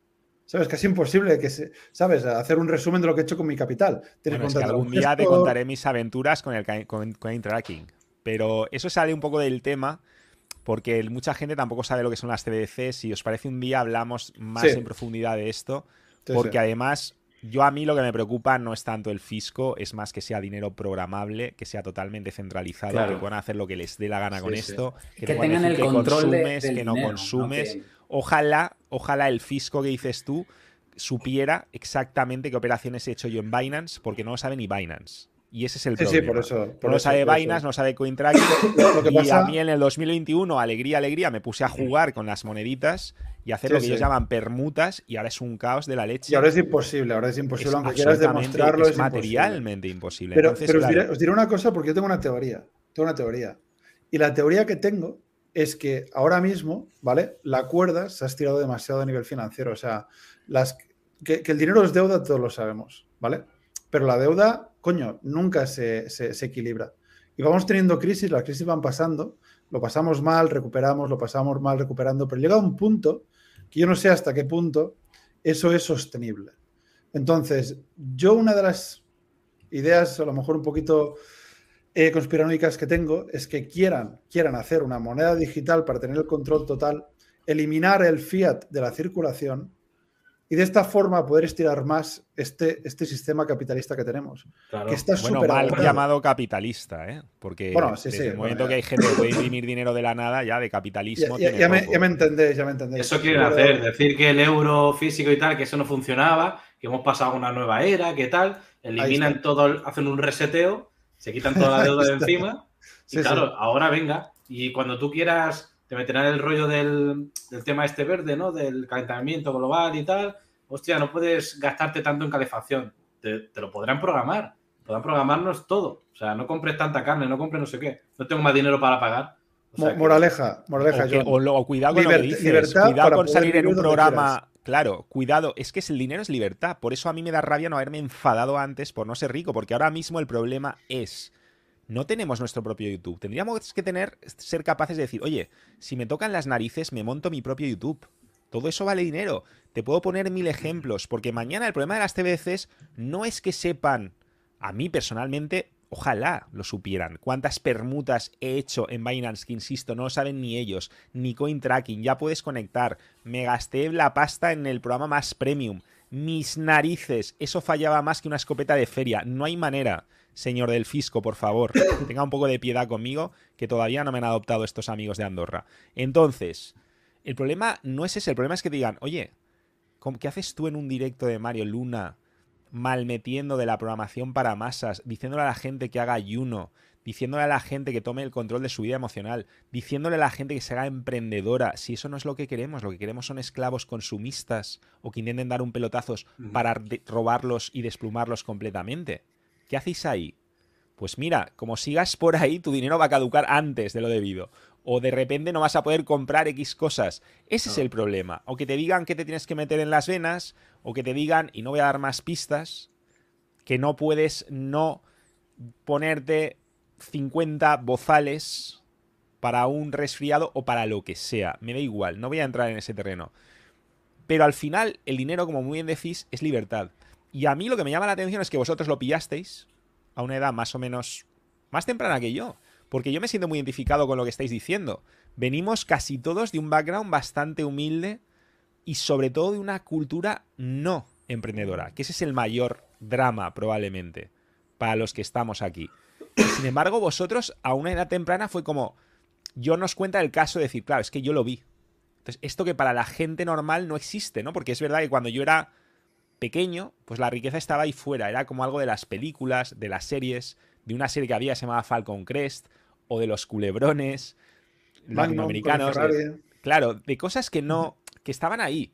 ¿Sabes? Casi imposible que se, ¿sabes? Hacer un resumen de lo que he hecho con mi capital. Bueno, es que algún día te contaré mis aventuras con el con, con tracking. Pero eso sale un poco del tema porque mucha gente tampoco sabe lo que son las CBDC. Si os parece un día hablamos más en profundidad de esto, porque además yo a mí lo que me preocupa no es tanto el fisco, es más que sea dinero programable, que sea totalmente centralizado, que puedan hacer lo que les dé la gana con esto, que, tengan el control consumes, que no consumes. Ojalá, ojalá el fisco que dices tú supiera exactamente qué operaciones he hecho yo en Binance, porque no lo sabe ni Binance. Y ese es el problema. Sí, por eso. no sabe Binance, no sabe CoinTracker. y a mí en el 2021, alegría, alegría, me puse a jugar con las moneditas y hacer lo que ellos llaman permutas y ahora es un caos de la leche. Y ahora es imposible, ahora es imposible, aunque quieras demostrarlo. Es, materialmente imposible. Pero, os, diré, una cosa porque yo tengo una teoría. Tengo una teoría. Y la teoría que tengo es que ahora mismo, ¿vale? La cuerda se ha estirado demasiado a nivel financiero. O sea, las, que, el dinero es deuda, todos lo sabemos, ¿vale? Pero la deuda, coño, nunca se, equilibra. Y vamos teniendo crisis, las crisis van pasando, lo pasamos mal, recuperamos, lo pasamos mal, recuperando, pero llega un punto que yo no sé hasta qué punto eso es sostenible. Entonces, yo una de las ideas, a lo mejor un poquito eh, conspiranoicas que tengo, es que quieran, quieran hacer una moneda digital para tener el control total, eliminar el fiat de la circulación y de esta forma poder estirar más este, este sistema capitalista que tenemos. Que está bueno, mal llamado capitalista, ¿eh? Porque bueno, sí, el momento que hay gente que puede imprimir dinero de la nada, ya de capitalismo. Ya, ya, me, ya me, entendés, ya me entendéis. Eso quieren hacer, decir que el euro físico y tal, que eso no funcionaba, que hemos pasado a una nueva era, que tal, eliminan todo, hacen un reseteo, se quitan toda la deuda de encima. y claro, ahora venga, y cuando tú quieras te meterán el rollo del, tema este verde, ¿no? Del calentamiento global y tal. Hostia, no puedes gastarte tanto en calefacción. Te, lo podrán programar. Podrán programarnos todo. O sea, no compres tanta carne, no compres no sé qué. No tengo más dinero para pagar. moraleja, moraleja. O, cuidado con lo que dices. Cuidado con salir en un programa. Claro, cuidado, es que el dinero es libertad. Por eso a mí me da rabia no haberme enfadado antes por no ser rico, porque ahora mismo el problema es no tenemos nuestro propio YouTube. Tendríamos que tener, ser capaces de decir, oye, si me tocan las narices, me monto mi propio YouTube. Todo eso vale dinero. Te puedo poner mil ejemplos, porque mañana el problema de las TBCs no es que sepan, a mí personalmente, ojalá lo supieran, cuántas permutas he hecho en Binance, que insisto, no lo saben ni ellos, ni coin tracking, ya puedes conectar. Me gasté la pasta en el programa más premium. Mis narices, eso fallaba más que una escopeta de feria. No hay manera señor del fisco, por favor, tenga un poco de piedad conmigo, que todavía no me han adoptado estos amigos de Andorra. Entonces, el problema no es ese, el problema es que digan, oye, ¿qué haces tú en un directo de Mario Luna malmetiendo de la programación para masas, diciéndole a la gente que haga ayuno, diciéndole a la gente que tome el control de su vida emocional, diciéndole a la gente que se haga emprendedora, si eso no es lo que queremos, lo que queremos son esclavos consumistas o que intenten dar un pelotazos para robarlos y desplumarlos completamente. ¿Qué hacéis ahí? Pues mira, como sigas por ahí, tu dinero va a caducar antes de lo debido. O de repente no vas a poder comprar X cosas. Ese es el problema. O que te digan que te tienes que meter en las venas, o que te digan, y no voy a dar más pistas, que no puedes no ponerte 50 bozales para un resfriado o para lo que sea. Me da igual, no voy a entrar en ese terreno. Pero al final, el dinero, como muy bien decís, es libertad. Y a mí lo que me llama la atención es que vosotros lo pillasteis a una edad más o menos más temprana que yo. Porque yo me siento muy identificado con lo que estáis diciendo. Venimos casi todos de un background bastante humilde y sobre todo de una cultura no emprendedora, que ese es el mayor drama probablemente para los que estamos aquí. sin embargo, vosotros a una edad temprana fue como, yo nos cuenta el caso de decir, claro, es que yo lo vi. Entonces, esto que para la gente normal no existe, ¿no? Porque es verdad que cuando yo era pequeño, pues la riqueza estaba ahí fuera, era como algo de las películas, de las series, de una serie que había se llamaba Falcon Crest, o de los culebrones latinoamericanos. claro, de cosas que no, que estaban ahí.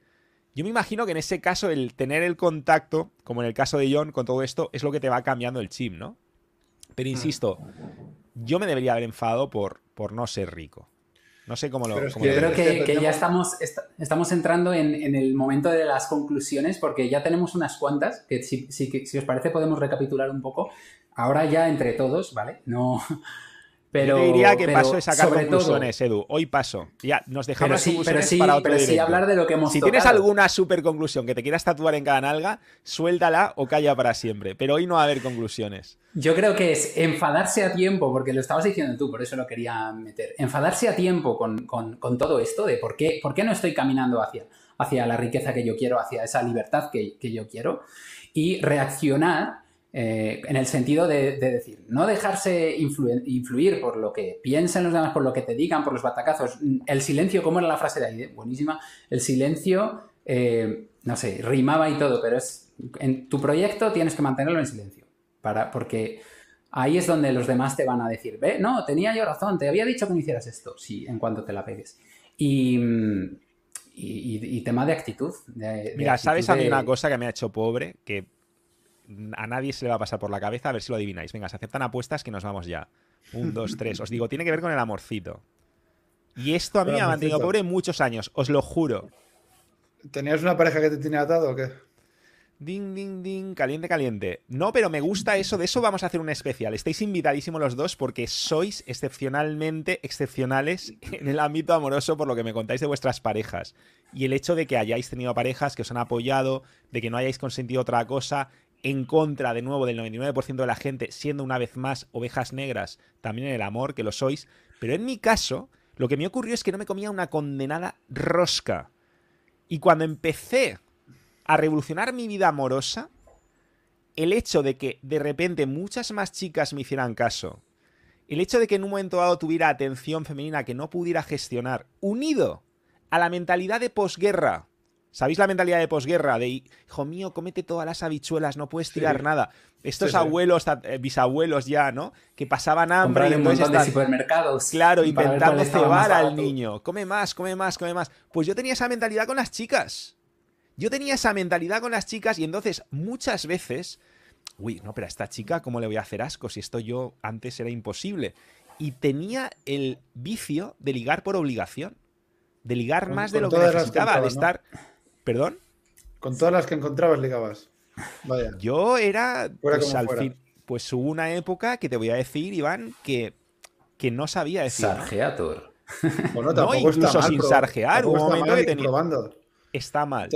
Yo me imagino que en ese caso el tener el contacto, como en el caso de John, con todo esto, es lo que te va cambiando el chip, ¿no? Pero mm. insisto, yo me debería haber enfadado por, por no ser rico. No sé cómo lo. yo creo que, ya estamos, estamos entrando en, el momento de las conclusiones, porque ya tenemos unas cuantas, que si, si os parece podemos recapitular un poco. Ahora ya entre todos, ¿vale? No, pero, Yo diría que paso es sacar conclusiones, Edu. Hoy paso. Ya, nos dejamos conclusiones sí, para otro pero sí hablar de lo que hemos Si tienes alguna super conclusión que te quieras tatuar en cada nalga, suéltala o calla para siempre. Pero hoy no va a haber conclusiones. Yo creo que es enfadarse a tiempo, porque lo estabas diciendo tú, por eso lo quería meter. Enfadarse a tiempo con, todo esto de por qué, por qué no estoy caminando hacia, hacia la riqueza que yo quiero, hacia esa libertad que, que yo quiero, y reaccionar eh, en el sentido de, decir, no dejarse influir, por lo que piensen los demás, por lo que te digan, por los batacazos. El silencio, ¿cómo era la frase de ahí? Buenísima. El silencio, eh, no sé, rimaba y todo, pero es en tu proyecto tienes que mantenerlo en silencio. Para, porque ahí es donde los demás te van a decir, ve, no, tenía yo razón, te había dicho que no hicieras esto, sí, en cuanto te la pegues. Y, y, tema de actitud. Mira, ¿sabes a mí una cosa que me ha hecho pobre? Que a nadie se le va a pasar por la cabeza, a ver si lo adivináis. Venga, se aceptan apuestas que nos vamos ya. Un, dos, tres. Os digo, tiene que ver con el amorcito. Y esto a mí me ha mantenido pobre muchos años, os lo juro. ¿Tenías una pareja que te tiene atado o qué? Ding, ding, ding, caliente, caliente. No, pero me gusta eso, de eso vamos a hacer un especial. Estáis invitadísimos los dos porque sois excepcionalmente excepcionales en el ámbito amoroso por lo que me contáis de vuestras parejas. Y el hecho de que hayáis tenido parejas que os han apoyado, de que no hayáis consentido otra cosa, en contra de nuevo del 99% de la gente, siendo una vez más ovejas negras también en el amor, que lo sois. Pero en mi caso, lo que me ocurrió es que no me comía una condenada rosca. Y cuando empecé a revolucionar mi vida amorosa, el hecho de que de repente muchas más chicas me hicieran caso, el hecho de que en un momento dado tuviera atención femenina que no pudiera gestionar, unido a la mentalidad de posguerra, ¿Sabéis la mentalidad de posguerra? De, hijo mío, comete todas las habichuelas, no puedes tirar nada. Estos abuelos, eh, bisabuelos ya, ¿no? Que pasaban hambre y entonces de supermercados. Claro, intentando cebar al niño. Come más, come más, come más. Pues yo tenía esa mentalidad con las chicas. Yo tenía esa mentalidad con las chicas y entonces muchas veces... Uy, no, pero a esta chica, ¿cómo le voy a hacer asco? Si esto yo antes era imposible. Y tenía el vicio de ligar por obligación. De ligar más de lo que necesitaba, de estar... ¿Perdón? Con todas las que encontrabas ligabas. Vaya. Yo era. Pues, al fin, pues hubo una época que te voy a decir, Iván, que, que no sabía decir. Sargeator. no, incluso sin sargear. Un momento que tenía. Está mal.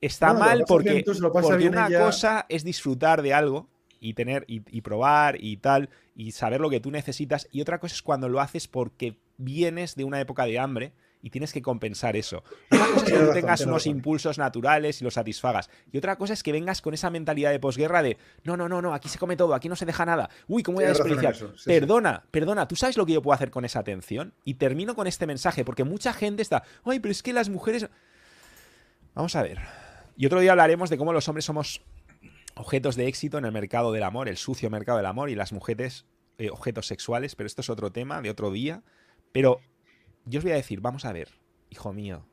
Está mal porque, porque una cosa es disfrutar de algo y tener y, y, probar y tal y saber lo que tú necesitas y otra cosa es cuando lo haces porque vienes de una época de hambre y tienes que compensar eso. Una cosa es que tú tengas unos impulsos naturales y los satisfagas. Y otra cosa es que vengas con esa mentalidad de posguerra de no, no, no, no, aquí se come todo, aquí no se deja nada. Uy, ¿cómo voy a desperdiciar? perdona, perdona, ¿tú sabes lo que yo puedo hacer con esa atención? Y termino con este mensaje, porque mucha gente está, ay, pero es que las mujeres. Vamos a ver. Y otro día hablaremos de cómo los hombres somos objetos de éxito en el mercado del amor, el sucio mercado del amor, y las mujeres eh, objetos sexuales, pero esto es otro tema de otro día. Pero yo os voy a decir, vamos a ver, hijo mío,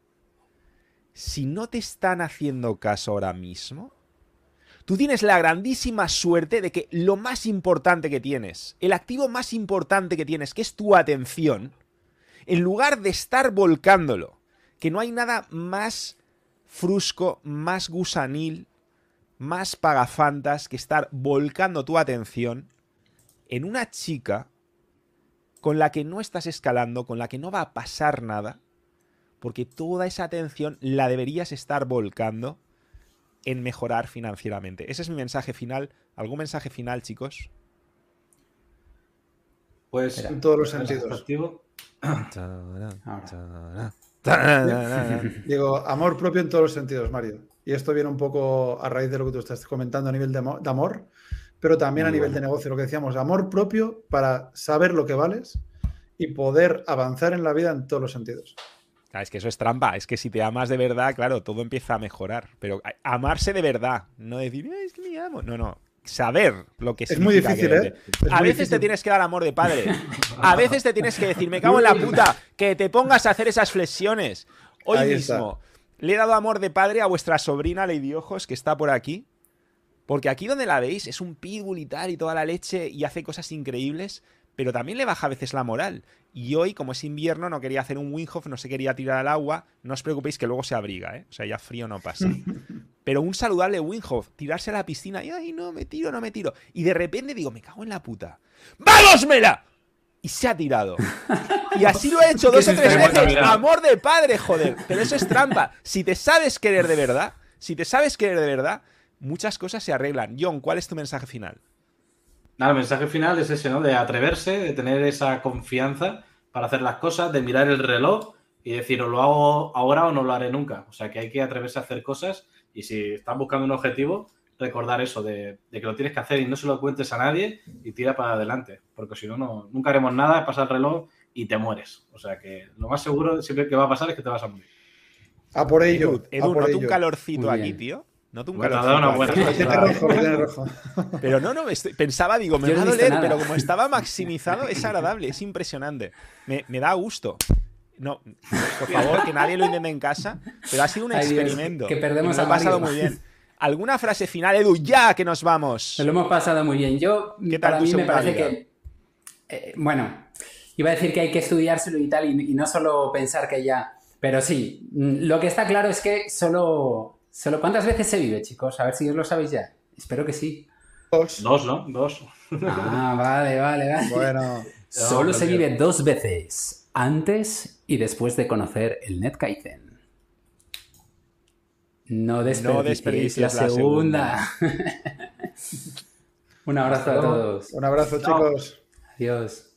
si no te están haciendo caso ahora mismo, tú tienes la grandísima suerte de que lo más importante que tienes, el activo más importante que tienes, que es tu atención, en lugar de estar volcándolo, que no hay nada más frusco, más gusanil, más pagafantas que estar volcando tu atención en una chica con la que no estás escalando, con la que no va a pasar nada, porque toda esa atención la deberías estar volcando en mejorar financieramente. Ese es mi mensaje final. ¿Algún mensaje final, chicos? Pues en todos los sentidos. Digo, amor propio en todos los sentidos, Mario. y esto viene un poco a raíz de lo que tú estás comentando a nivel de, de amor, pero también a nivel de negocio, lo que decíamos, amor propio para saber lo que vales y poder avanzar en la vida en todos los sentidos. es que eso es trampa. Es que si te amas de verdad, claro, todo empieza a mejorar. Pero amarse de verdad, no decir, es que me amo. No, no. Saber lo que es muy difícil, ¿eh? a veces te tienes que dar amor de padre. A veces te tienes que decir, me cago en la puta, que te pongas a hacer esas flexiones. Hoy mismo le he dado amor de padre a vuestra sobrina Lady Ojos, que está por aquí. Porque aquí donde la veis es un pitbull y tal y toda la leche y hace cosas increíbles, pero también le baja a veces la moral. Y hoy, como es invierno, no quería hacer un Winghoff, no se quería tirar al agua. No os preocupéis que luego se abriga, ¿eh? O sea, ya frío no pasa. Pero un saludable Winghoff, tirarse a la piscina y, ay, no, me tiro, no me tiro. Y de repente digo, me cago en la puta. ¡Vamos, Mela! Y se ha tirado. Y así lo he hecho dos o tres veces. Amor de padre, joder. Pero eso es trampa. Si te sabes querer de verdad, si te sabes querer de verdad, muchas cosas se arreglan. John, ¿cuál es tu mensaje final? Nada, el mensaje final es ese, ¿no? De atreverse, de tener esa confianza para hacer las cosas, de mirar el reloj y decir, o lo hago ahora o no lo haré nunca. O sea, que hay que atreverse a hacer cosas y si estás buscando un objetivo, recordar eso, de, que lo tienes que hacer y no se lo cuentes a nadie y tira para adelante. Porque si no, no nunca haremos nada, pasa el reloj y te mueres. O sea, que lo más seguro siempre que va a pasar es que te vas a morir. A por ello. Edu, por un calorcito aquí, tío. No un bueno, buena. Pero no, no, pensaba, digo, me va a doler, pero como estaba maximizado, es agradable, es impresionante. Me, da gusto. No, por favor, que nadie lo intente en casa, pero ha sido un experimento. que perdemos ha pasado muy bien. ¿Alguna frase final, Edu? Ya que nos vamos. lo hemos pasado muy bien. Yo, para mí me parece que. Eh, bueno, iba a decir que hay que estudiárselo y tal, y no solo pensar que ya. Pero sí, lo que está claro es que solo Solo cuántas veces se vive, chicos? A ver si os lo sabéis ya. Espero que sí. Dos. Dos, ¿no? Dos. Ah, vale, vale, vale. Bueno. Solo se vive dos veces. Antes y después de conocer el NetKaizen. No desperdicies, no la, segunda. Un abrazo a todos. Un abrazo, chicos. Adiós.